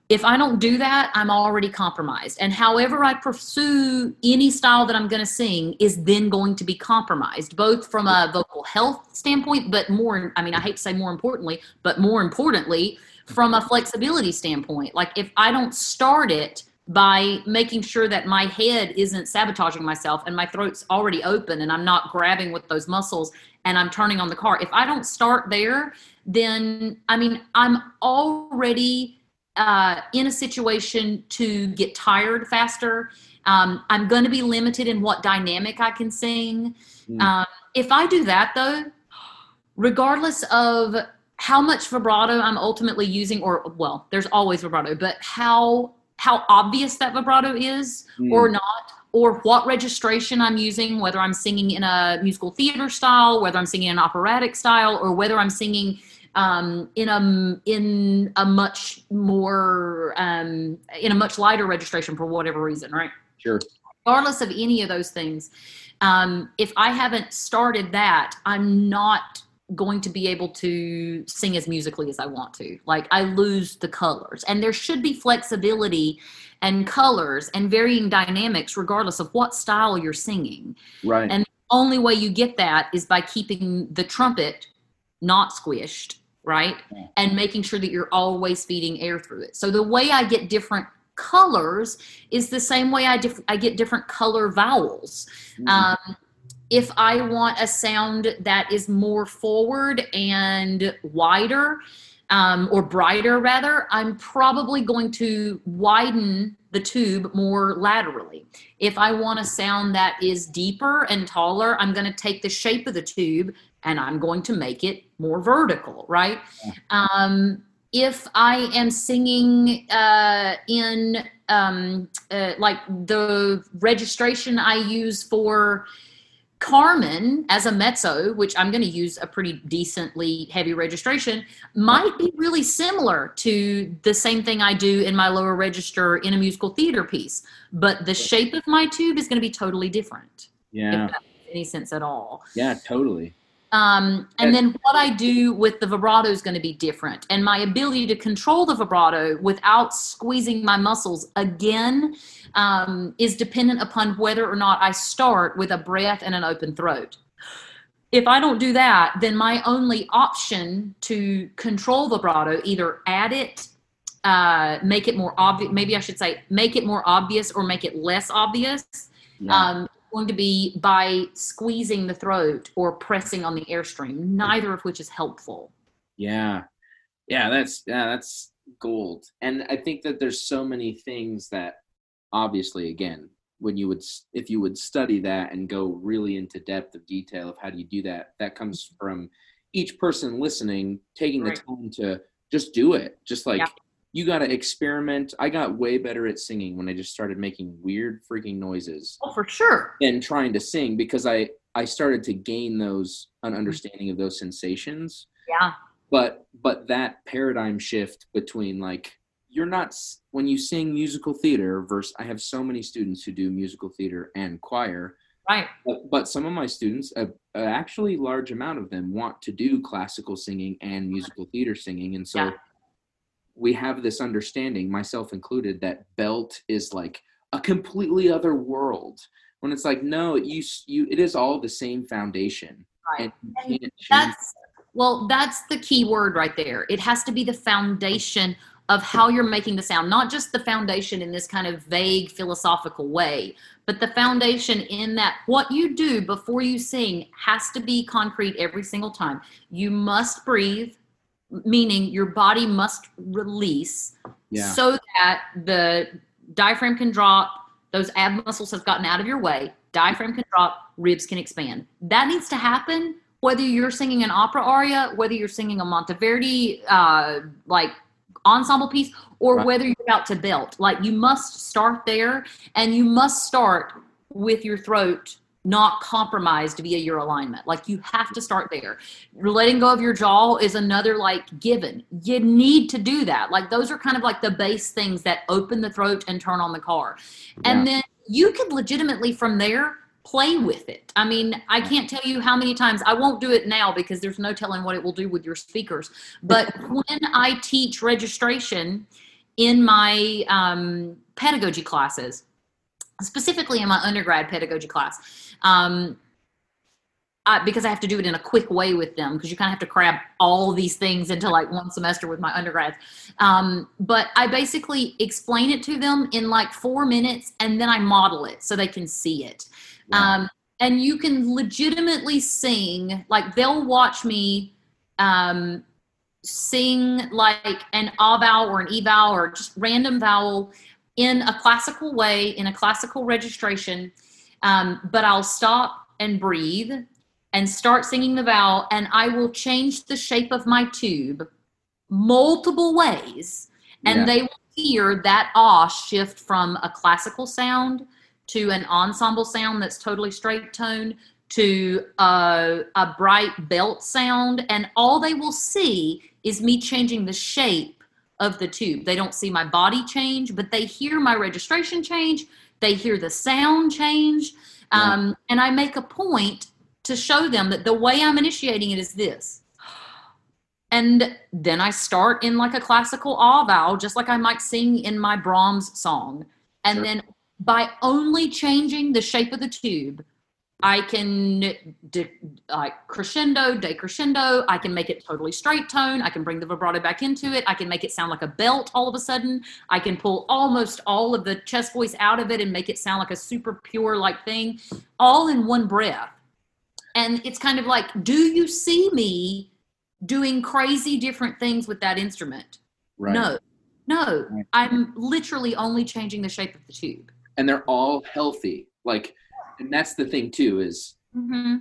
If I don't do that, I'm already compromised. And however I pursue any style that I'm going to sing is then going to be compromised, both from a vocal health standpoint, but more, I mean, I hate to say more importantly, but more importantly, from a flexibility standpoint. Like if I don't start it by making sure that my head isn't sabotaging myself and my throat's already open and I'm not grabbing with those muscles and I'm turning on the car. If I don't start there, then I mean, I'm already uh, in a situation to get tired faster. Um, I'm going to be limited in what dynamic I can sing. Mm. Um, if I do that, though, regardless of how much vibrato I'm ultimately using, or well, there's always vibrato, but how how obvious that vibrato is Mm. or not, or what registration I'm using, whether I'm singing in a musical theater style, whether I'm singing in an operatic style, or whether I'm singing um, in a in a much more um, in a much lighter registration for whatever reason, right? Sure. regardless of any of those things, um, if I haven't started that, I'm not going to be able to sing as musically as I want to. Like I lose the colors, and there should be flexibility and colors and varying dynamics regardless of what style you're singing. Right. And only way you get that is by keeping the trumpet not squished, right? Yeah. And making sure that you're always feeding air through it. So the way I get different colors is the same way I dif- I get different color vowels. Mhm. Um, if I want a sound that is more forward and wider, um, or brighter rather, I'm probably going to widen the tube more laterally. If I want a sound that is deeper and taller, I'm going to take the shape of the tube and I'm going to make it more vertical, right? Um, if I am singing uh, in um, uh, like the registration I use for Carmen as a mezzo, which I'm going to use a pretty decently heavy registration, might be really similar to the same thing I do in my lower register in a musical theater piece. But the shape of my tube is going to be totally different, yeah. if that makes any sense at all. Yeah. Totally. Um, and then what I do with the vibrato is going to be different. And my ability to control the vibrato without squeezing my muscles again um, is dependent upon whether or not I start with a breath and an open throat. If I don't do that, then my only option to control vibrato, either add it, uh, make it more obvious, maybe I should say, make it more obvious or make it less obvious, Yeah. um, going to be by squeezing the throat or pressing on the airstream, neither of which is helpful. Yeah. Yeah, that's yeah, that's gold. And I think that there's so many things that obviously again, when you would if you would study that and go really into depth of detail of how do you do that, that comes from each person listening taking Right. the time to just do it. Just like Yeah. You got to experiment. I got way better at singing when I just started making weird freaking noises Oh, for sure. than trying to sing because I I started to gain those an mm-hmm. understanding of those sensations Yeah. but but that paradigm shift between like you're not when you sing musical theater versus i have so many students who do musical theater and choir Right. but, but some of my students a, a actually large amount of them want to do classical singing and musical theater singing and so Yeah. We have this understanding myself included that belt is like a completely other world when it's like no you you it is all the same foundation Right. and And That's well, that's the key word right there. It has to be the foundation of how you're making the sound, not just the foundation in this kind of vague philosophical way, but the foundation in that what you do before you sing has to be concrete every single time. You must breathe. Meaning your body must release Yeah. so that the diaphragm can drop, those ab muscles have gotten out of your way, diaphragm can drop, ribs can expand. That needs to happen whether you're singing an opera aria, whether you're singing a Monteverdi uh, like ensemble piece, or Right. whether you're about to belt. Like you must start there, and you must start with your throat not compromised via your alignment. Like you have to start there. Letting go of your jaw is another like given. You need to do that. Like those are kind of like the base things that open the throat and turn on the car. And then you could legitimately from there play with it. I mean, I can't tell you how many times I won't do it now because there's no telling what it will do with your speakers. But when I teach registration in my um, pedagogy classes, specifically in my undergrad pedagogy class, um, I, because I have to do it in a quick way with them because you kind of have to crab all these things into like one semester with my undergrads. Um, but I basically explain it to them in like four minutes and then I model it so they can see it. Yeah. Um, and you can legitimately sing, like they'll watch me um, sing like an ah vowel or an e vowel or just random vowel in a classical way, in a classical registration. Um, but I'll stop and breathe and start singing the vowel, and I will change the shape of my tube multiple ways, and Yeah. they will hear that ah shift from a classical sound to an ensemble sound that's totally straight tone to a, a bright belt sound, and all they will see is me changing the shape of the tube. They don't see my body change, but they hear my registration change. They hear the sound change. Yeah. Um, and I make a point to show them that the way I'm initiating it is this. And then I start in like a classical ah vowel, just like I might sing in my Brahms song. And Sure. then by only changing the shape of the tube, I can de- like crescendo, decrescendo. I can make it totally straight tone. I can bring the vibrato back into it. I can make it sound like a belt all of a sudden. I can pull almost all of the chest voice out of it and make it sound like a super pure like thing, all in one breath. And it's kind of like, do you see me doing crazy different things with that instrument? Right. No, no. Right. I'm literally only changing the shape of the tube. And they're all healthy. Like, and that's the thing too is Mm-hmm.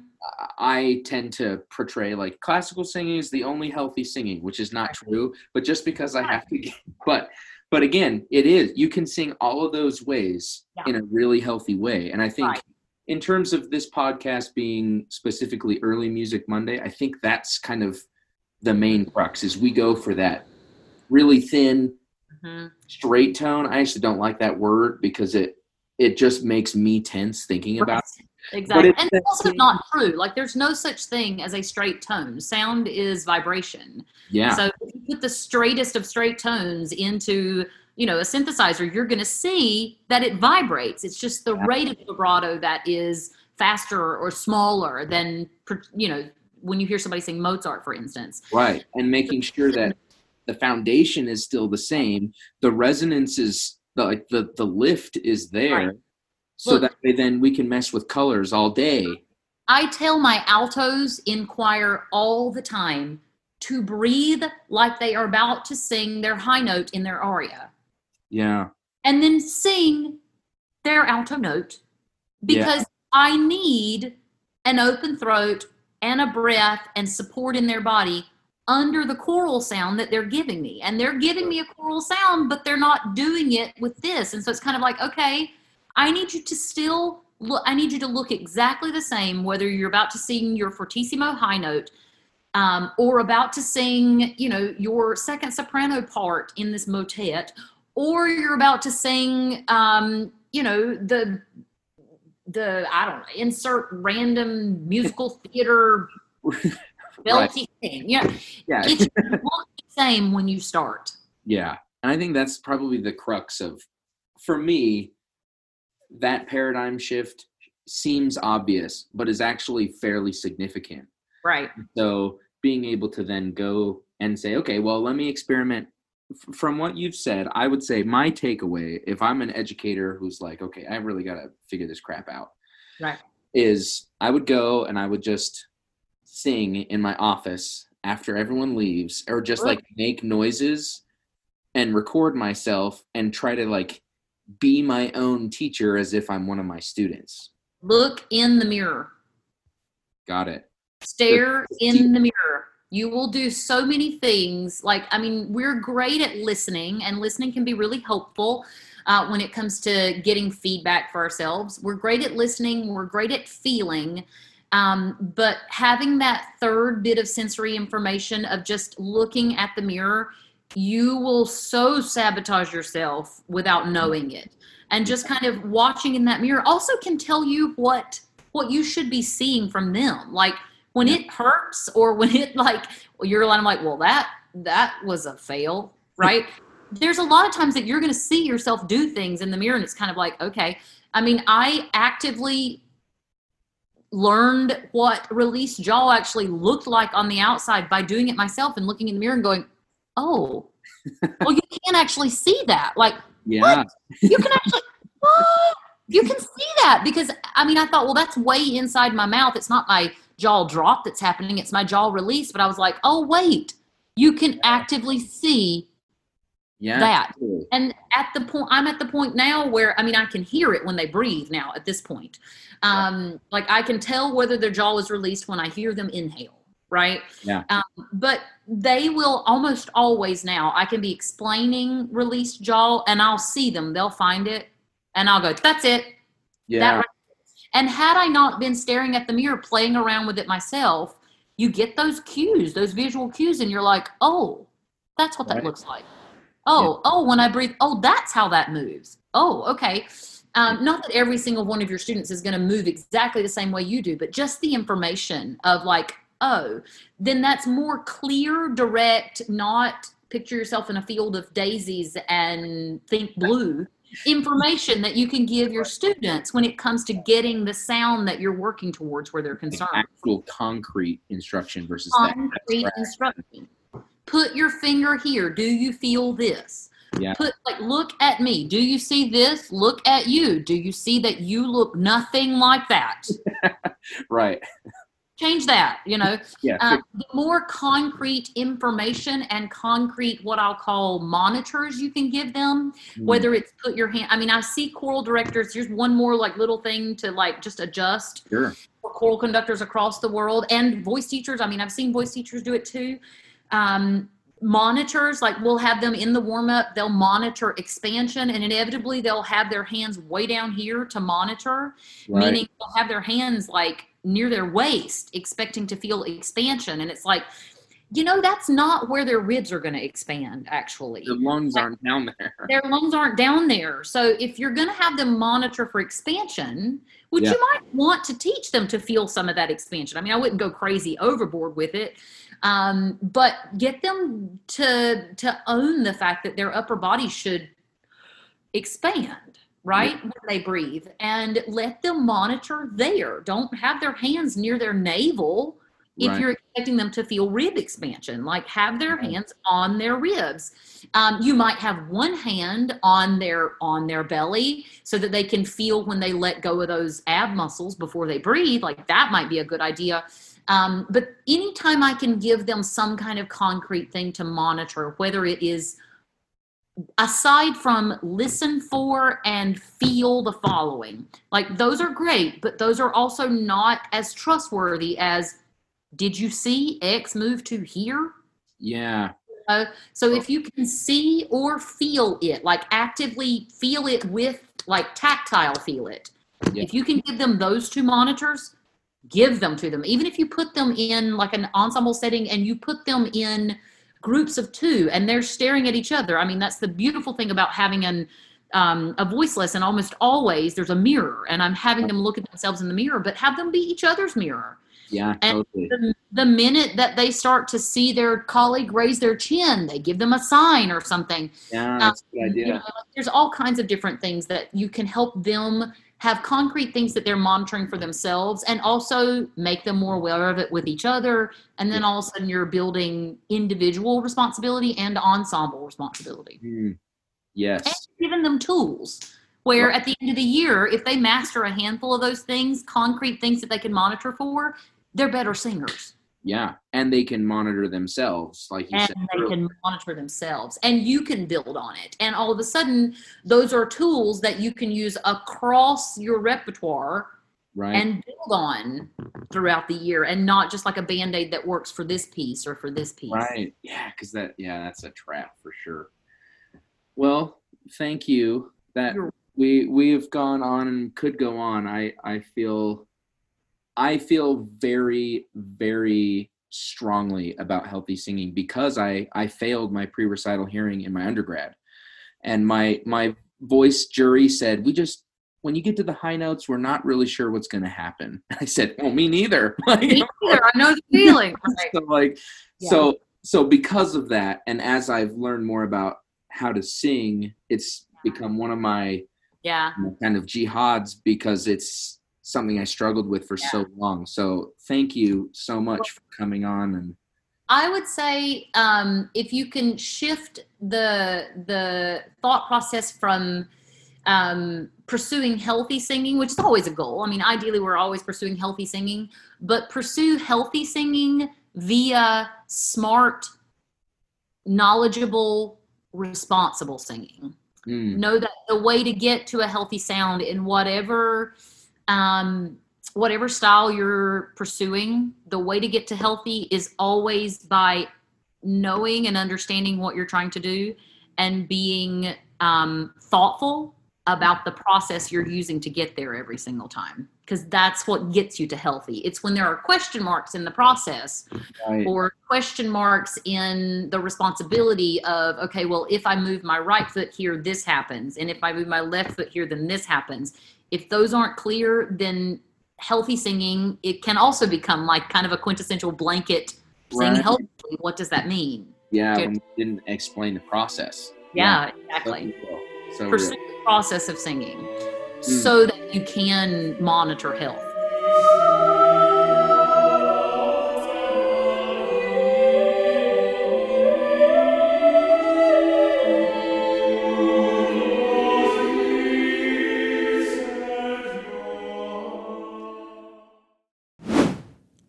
I tend to portray like classical singing is the only healthy singing, which is not true. But just because I have to, but but again, it is. You can sing all of those ways Yeah. in a really healthy way, and I think Right. in terms of this podcast being specifically early music Monday, I think that's kind of the main crux. Is we go for that really thin, Mm-hmm. straight tone. I actually don't like that word because it it just makes me tense thinking about. Exactly. it's And it's also not true. Like there's no such thing as a straight tone. Sound is vibration. Yeah, So if you put the straightest of straight tones into, you know, a synthesizer, you're going to see that it vibrates. It's just the Yeah. rate of vibrato that is faster or smaller than, you know, when you hear somebody sing Mozart, for instance. right. And making sure that the foundation is still the same. The resonance is the like the the lift is there, Right. so Look. that way then we can mess with colors all day. I tell my altos in choir all the time to breathe like they are about to sing their high note in their aria. Yeah, and then sing their alto note Yeah. because I need an open throat and a breath and support in their body under the choral sound that they're giving me. And they're giving me a choral sound, but they're not doing it with this. And so it's kind of like, okay, I need you to still look, I need you to look exactly the same, whether you're about to sing your fortissimo high note um, or about to sing, you know, your second soprano part in this motet, or you're about to sing, um, you know, the the I don't know, insert random musical theater belty thing. Yeah, yeah, look the same when you start. yeah. And I think that's probably the crux of, for me, that paradigm shift seems obvious, but is actually fairly significant. Right. So being able to then go and say, okay, well, let me experiment. F- From what you've said, I would say my takeaway, if I'm an educator who's like, okay, I really got to figure this crap out, Right. is I would go and I would just sing in my office after everyone leaves or just like make noises and record myself and try to like be my own teacher as if I'm one of my students. Look in the mirror. Got it. Stare in the mirror. You will do so many things. Like, I mean, we're great at listening, and listening can be really helpful uh, when it comes to getting feedback for ourselves. We're great at listening, we're great at feeling. Um, but having that third bit of sensory information of just looking at the mirror, you will so sabotage yourself without knowing it. And just kind of watching in that mirror also can tell you what what you should be seeing from them. Like when it hurts or when it like you're like, I'm like, well, that that was a fail, right? There's a lot of times that you're going to see yourself do things in the mirror, and it's kind of like, okay. I mean, I actively learned what released jaw actually looked like on the outside by doing it myself and looking in the mirror and going, oh, well, you can't actually see that. Like, Yeah. you can actually what? you can see that because i mean i thought well that's way inside my mouth it's not my jaw drop that's happening it's my jaw release but i was like oh wait you can actively see Yeah. that. totally. and at the point i'm at the point now where i mean i can hear it when they breathe now at this point um like i can tell whether their jaw is released when i hear them inhale right Yeah. um, but they will almost always now i can be explaining released jaw and i'll see them they'll find it and i'll go that's it Yeah. that right and had i not been staring at the mirror playing around with it myself you get those cues those visual cues and you're like oh that's what that Right. looks like oh oh when i breathe oh that's how that moves oh okay um, not that every single one of your students is going to move exactly the same way you do but just the information of like oh then that's more clear direct not picture yourself in a field of daisies and think blue information that you can give your students when it comes to getting the sound that you're working towards where they're concerned. Actual concrete instruction versus. Concrete abstract. instruction. Put your finger here. Do you feel this? Yeah. Put like look at me. Do you see this? Look at you. Do you see that you look nothing like that? Right. Change that, you know. Yeah. Um, the more concrete information and concrete what I'll call monitors you can give them, Mm. whether it's put your hand i mean i see choral directors here's one more like little thing to like just adjust Sure. for choral conductors across the world and voice teachers i mean i've seen voice teachers do it too um, monitors like we'll have them in the warm up they'll monitor expansion and inevitably they'll have their hands way down here to monitor Right. meaning they'll have their hands like near their waist expecting to feel expansion and it's like you know that's not where their ribs are going to expand actually the lungs aren't down there. their lungs aren't down there. So if you're going to have them monitor for expansion, which Yeah. you might want to teach them to feel some of that expansion. I mean, I wouldn't go crazy overboard with it, um, but get them to to own the fact that their upper body should expand. Right when they breathe, and let them monitor there. Don't have their hands near their navel if Right. you're expecting them to feel rib expansion like have their Right. hands on their ribs um, you might have one hand on their on their belly so that they can feel when they let go of those ab muscles before they breathe like that might be a good idea um, but anytime i can give them some kind of concrete thing to monitor whether it is aside from listen for and feel the following like those are great but those are also not as trustworthy as did you see x move to here Yeah. uh, so if you can see or feel it, like actively feel it with, like tactile feel it, Yeah. if you can give them those two monitors, give them to them. Even if you put them in like an ensemble setting and you put them in groups of two and they're staring at each other. I mean, that's the beautiful thing about having an um, a voice lesson. Almost always there's a mirror, and I'm having them look at themselves in the mirror, but have them be each other's mirror Yeah. And- totally. the, the minute that they start to see their colleague raise their chin, they give them a sign or something. Yeah. That's a good You idea. know, there's all kinds of different things that you can help them have concrete things that they're monitoring for themselves and also make them more aware of it with each other. And then all of a sudden you're building individual responsibility and ensemble responsibility. Mm. And Yes. giving them tools where at the end of the year, if they master a handful of those things, concrete things that they can monitor for, they're better singers. Yeah, and they can monitor themselves, like you and said. they earlier. can monitor themselves and you can build on it and all of a sudden those are tools that you can use across your repertoire right. and build on throughout the year and not just like a band-aid that works for this piece or for this piece Right. Yeah, because that yeah, that's a trap for sure. Well, thank you. That You're- we we have gone on and could go on. I I feel I feel very very strongly about healthy singing because I I failed my pre-recital hearing in my undergrad. And my my voice jury said, "We just when you get to the high notes, we're not really sure what's going to happen." I said, "Oh, me neither." Like, Me neither. i know the feeling right. so like Yeah. so so because of that and as i've learned more about how to sing it's become one of my yeah kind of jihads because it's something i struggled with for so long. So thank you so much for coming on and I would say um, if you can shift the the thought process from um, pursuing healthy singing, which is always a goal. I mean, ideally, we're always pursuing healthy singing, but pursue healthy singing via smart, knowledgeable, responsible singing. Mm, know that the way to get to a healthy sound in whatever um, whatever style you're pursuing the way to get to healthy is always by knowing and understanding what you're trying to do and being um, thoughtful about the process you're using to get there every single time because that's what gets you to healthy. It's when there are question marks in the process right, or question marks in the responsibility of okay well if i move my right foot here this happens and if i move my left foot here then this happens. If those aren't clear then healthy singing it can also become like kind of a quintessential blanket sing Right. healthily what does that mean? Yeah Good. when you didn't explain the process. Yeah, so exactly. So the process of singing mm. so that you can monitor health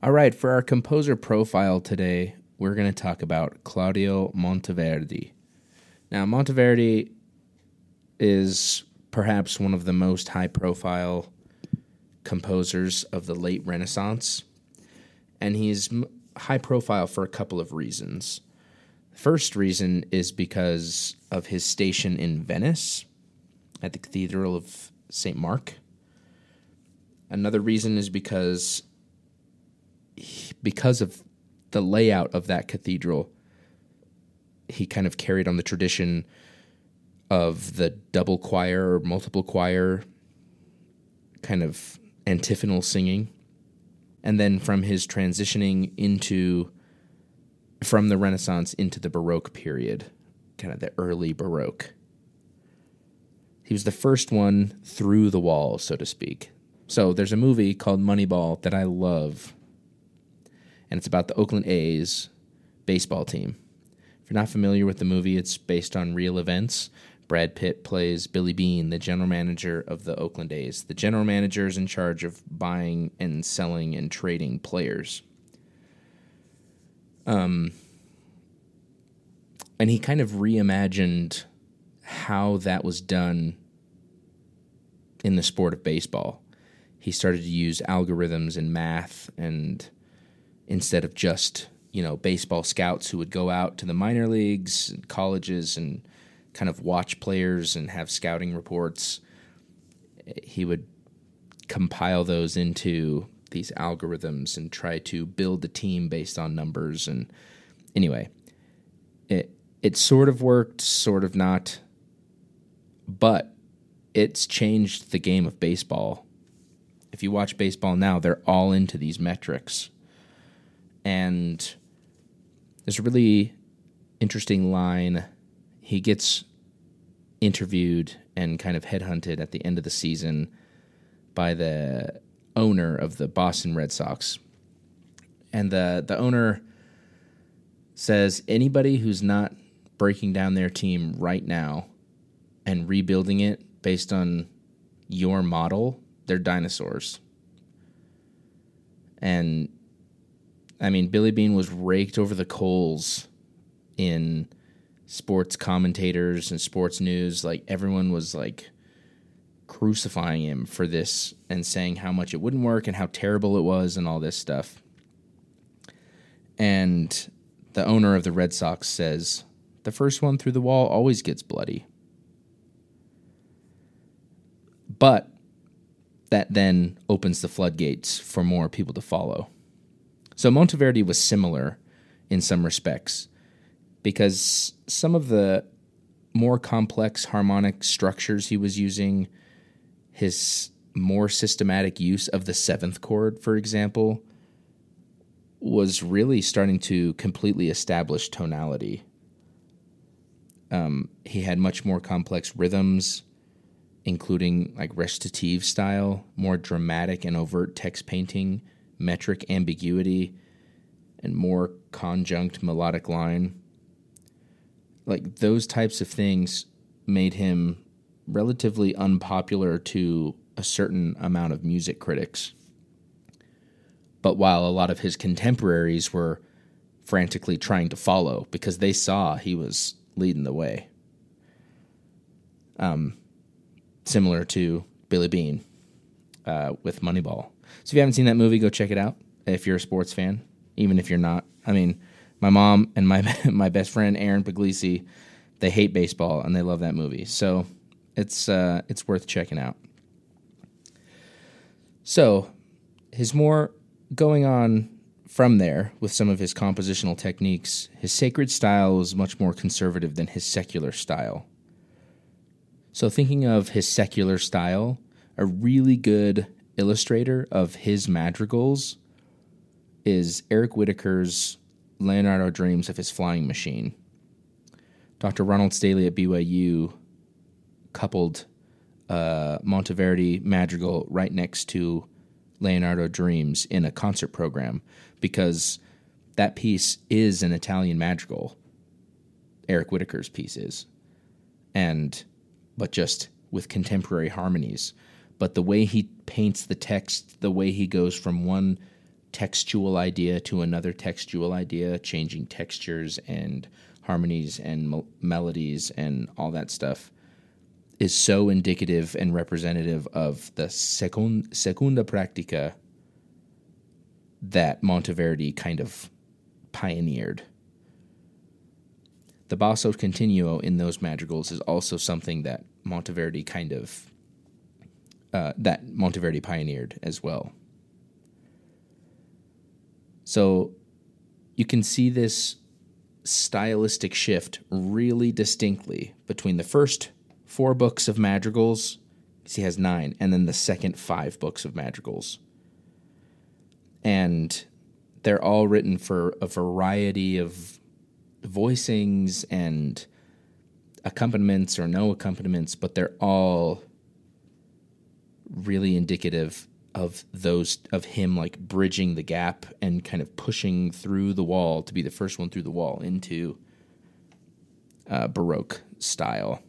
All right, for our composer profile today, we're going to talk about Claudio Monteverdi. Now, Monteverdi is perhaps one of the most high profile composers of the late Renaissance, and he's high profile for a couple of reasons. First reason is because of his station in Venice at the Cathedral of St. Mark. Another reason is because because of the layout of that cathedral, he kind of carried on the tradition of the double choir or multiple choir kind of antiphonal singing. And then from his transitioning into from the Renaissance into the Baroque period, kind of the early Baroque. He was the first one through the wall, so to speak. So there's a movie called Moneyball that I love and it's about the Oakland A's baseball team. If you're not familiar with the movie, it's based on real events. Brad Pitt plays Billy Beane, the general manager of the Oakland A's. The general manager is in charge of buying and selling and trading players. Um, and he kind of reimagined how that was done in the sport of baseball. He started to use algorithms and math and instead of just you know baseball scouts who would go out to the minor leagues and colleges and kind of watch players and have scouting reports he would compile those into these algorithms and try to build the team based on numbers and anyway it it sort of worked sort of not but it's changed the game of baseball if you watch baseball now they're all into these metrics and there's a really interesting line. He gets interviewed and kind of headhunted at the end of the season by the owner of the Boston Red Sox. And the, the owner says anybody who's not breaking down their team right now and rebuilding it based on your model, they're dinosaurs. And I mean, Billy Beane was raked over the coals in sports commentators and sports news. Like everyone was like crucifying him for this and saying how much it wouldn't work and how terrible it was and all this stuff. And the owner of the Red Sox says, the first one through the wall always gets bloody. But that then opens the floodgates for more people to follow. So Monteverdi was similar in some respects because some of the more complex harmonic structures he was using, his more systematic use of the seventh chord, for example, was really starting to completely establish tonality. Um, he had much more complex rhythms, including like recitative style, more dramatic and overt text painting, metric ambiguity, and more conjunct melodic line. Like those types of things made him relatively unpopular to a certain amount of music critics. But while a lot of his contemporaries were frantically trying to follow because they saw he was leading the way. Um, similar to Billy Beane uh, with Moneyball. So if you haven't seen that movie, go check it out. If you're a sports fan, even if you're not, I mean, my mom and my my best friend Aaron Puglisi, they hate baseball and they love that movie. So it's uh, it's worth checking out. So his more going on from there with some of his compositional techniques, his sacred style was much more conservative than his secular style. So, thinking of his secular style, a really good illustrator of his madrigals is Eric Whitacre's Leonardo Dreams of His Flying Machine. Dr. Ronald Staheli at BYU coupled uh, Monteverdi madrigal right next to Leonardo Dreams in a concert program because that piece is an Italian madrigal. Eric Whitacre's piece is. And, but just with contemporary harmonies. But the way he paints the text, the way he goes from one textual idea to another textual idea, changing textures and harmonies and melodies and all that stuff is so indicative and representative of the second, Secunda Practica that Monteverdi kind of pioneered. The basso continuo in those madrigals is also something that Monteverdi kind of uh, that Monteverdi pioneered as well. So you can see this stylistic shift really distinctly between the first four books of madrigals. He has nine, and then the second five books of madrigals. And they're all written for a variety of voicings and accompaniments or no accompaniments, but they're all really indicative of those of him like bridging the gap and kind of pushing through the wall to be the first one through the wall into uh, Baroque style.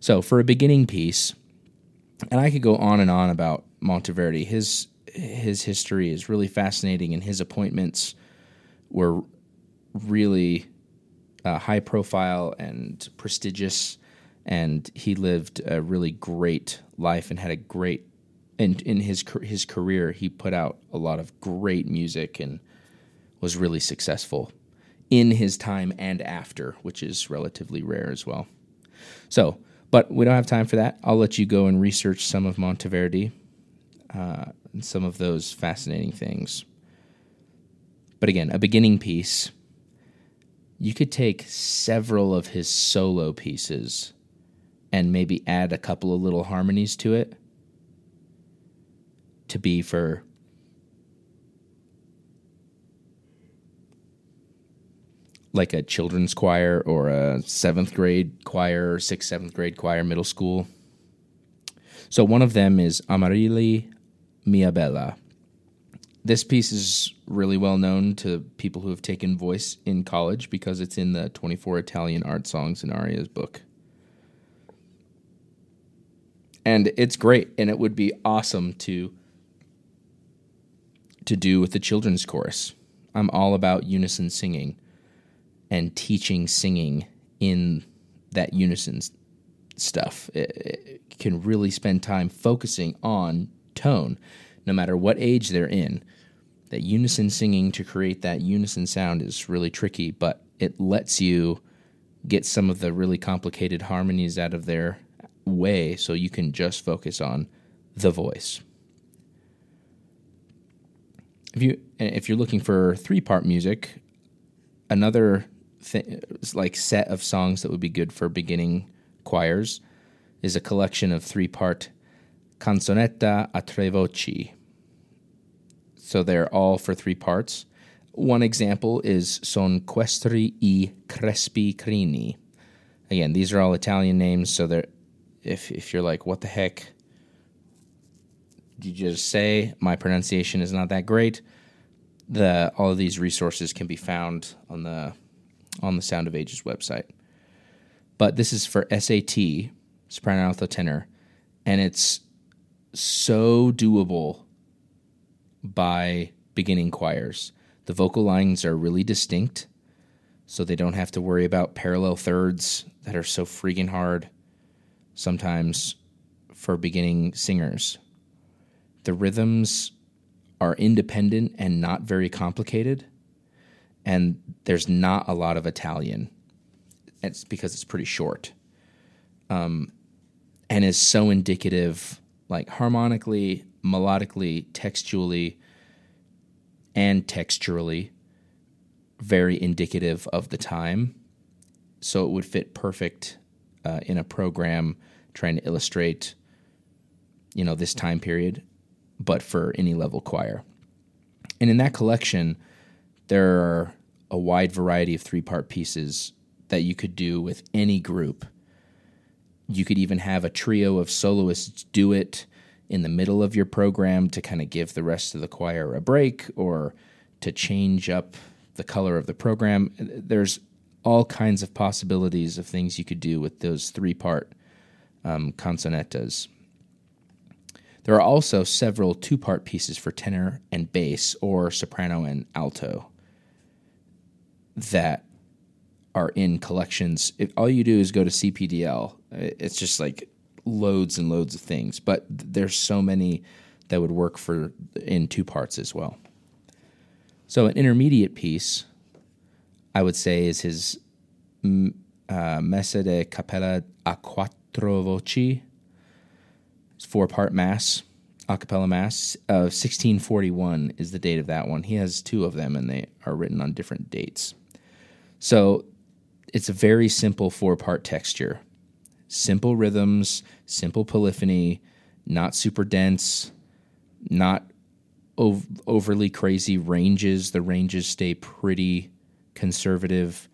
So for a beginning piece, and I could go on and on about Monteverdi. His his history is really fascinating, and his appointments were really uh, high profile and prestigious. And he lived a really great life and had a great and in his his career he put out a lot of great music and was really successful in his time and after, which is relatively rare as well. So but we don't have time for that. I'll let you go and research some of Monteverdi uh, and some of those fascinating things. But again, a beginning piece, you could take several of his solo pieces and maybe add a couple of little harmonies to it to be for like a children's choir or a seventh grade choir, sixth, seventh grade choir, middle school. So one of them is Amarilli Mia Bella. This piece is really well known to people who have taken voice in college because it's in the 24 Italian art songs and arias book. And it's great and it would be awesome to to do with the children's chorus I'm all about unison singing and teaching singing in that unison stuff. It, it can really spend time focusing on tone, no matter what age they're in. That unison singing to create that unison sound is really tricky, but it lets you get some of the really complicated harmonies out of their way so you can just focus on the voice. If you if you're looking for three-part music, another th- like set of songs that would be good for beginning choirs is a collection of three-part canzonetta a tre voci. So they're all for three parts. One example is Son Questi i Crespi Crini. Again, these are all Italian names, so they're if if you're like, what the heck you just say? My pronunciation is not that great. The all of these resources can be found on the on the Sound of Ages website. But this is for SAT, soprano alto tenor, and it's so doable by beginning choirs. The vocal lines are really distinct, so they don't have to worry about parallel thirds that are so freaking hard sometimes for beginning singers. The rhythms are independent and not very complicated, and there's not a lot of Italian. It's because it's pretty short. Um, and is so indicative, like harmonically, melodically, textually, and texturally, very indicative of the time. So it would fit perfect uh, in a program trying to illustrate, you know, this time period, but for any level choir. And in that collection, there are a wide variety of three part pieces that you could do with any group. You could even have a trio of soloists do it in the middle of your program to kind of give the rest of the choir a break or to change up the color of the program. There's all kinds of possibilities of things you could do with those three part um, canzonettas. There are also several two part pieces for tenor and bass, or soprano and alto, that are in collections. If all you do is go to CPDL, it's just like loads and loads of things, but there's so many that would work for in two parts as well. So an intermediate piece, I would say, is his uh, Messa de Cappella a quattro voci, four part mass, a cappella mass uh, of 1641 is the date of that one. He has two of them, and they are written on different dates. So it's a very simple four part texture, simple rhythms, simple polyphony, not super dense, not ov- overly crazy ranges. The ranges stay pretty conservative.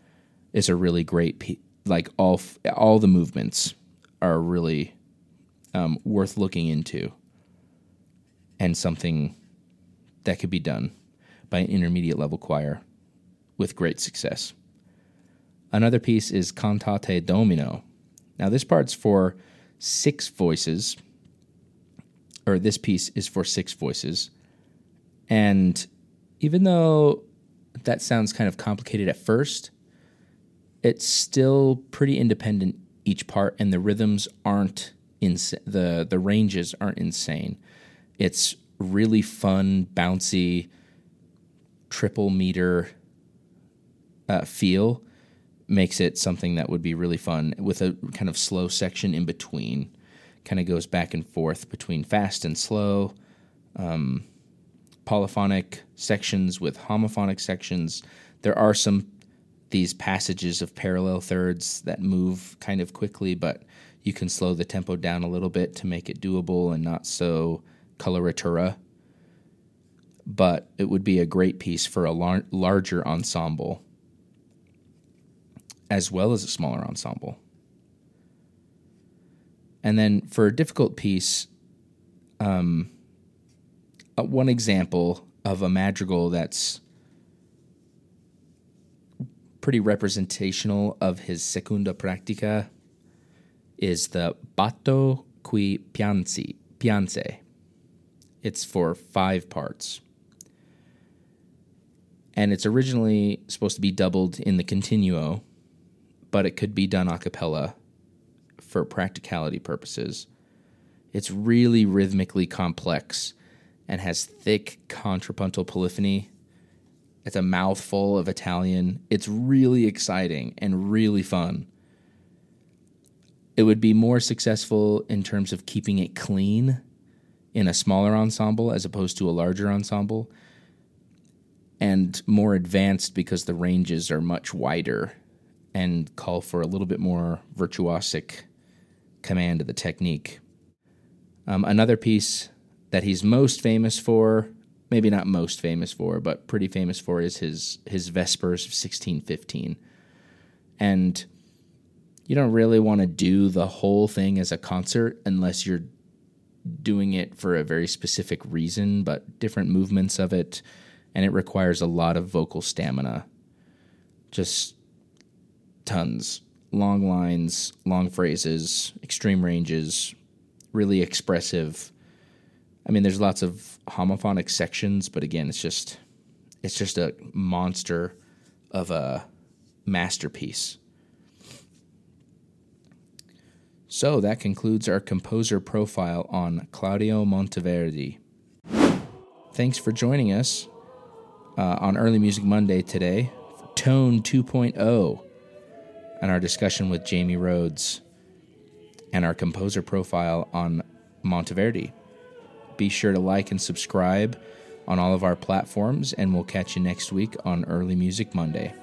It's a really great pe- like all f- all the movements are really um, worth looking into, and something that could be done by an intermediate level choir with great success. Another piece is Cantate Domino. Now, this part's for six voices, or this piece is for six voices. And even though that sounds kind of complicated at first, it's still pretty independent each part, and the rhythms aren't ins- the the ranges aren't insane. It's really fun, bouncy, triple meter uh, feel makes it something that would be really fun with a kind of slow section in between. Kind of goes back and forth between fast and slow, um, polyphonic sections with homophonic sections. There are some these passages of parallel thirds that move kind of quickly, but you can slow the tempo down a little bit to make it doable and not so coloratura. But it would be a great piece for a lar- larger ensemble as well as a smaller ensemble. And then for a difficult piece, um, uh, one example of a madrigal that's pretty representational of his secunda pratica is the Batto qui pianzi, pianze. It's for five parts. And it's originally supposed to be doubled in the continuo, but it could be done a cappella for practicality purposes. It's really rhythmically complex and has thick contrapuntal polyphony. It's a mouthful of Italian. It's really exciting and really fun. It would be more successful in terms of keeping it clean in a smaller ensemble as opposed to a larger ensemble, and more advanced because the ranges are much wider and call for a little bit more virtuosic command of the technique. Um, another piece that he's most famous for, maybe not most famous for, but pretty famous for, is his his Vespers of 1615. And you don't really want to do the whole thing as a concert unless you're doing it for a very specific reason, but different movements of it, and it requires a lot of vocal stamina. Just tons. Long lines, long phrases, extreme ranges, really expressive. I mean, there's lots of homophonic sections, but again, it's just it's just a monster of a masterpiece. So that concludes our composer profile on Claudio Monteverdi. Thanks for joining us uh, on Early Music Monday today Tone 2.0 and our discussion with Jamie Rhodes and our composer profile on Monteverdi. Be sure to like and subscribe on all of our platforms, and we'll catch you next week on Early Music Monday.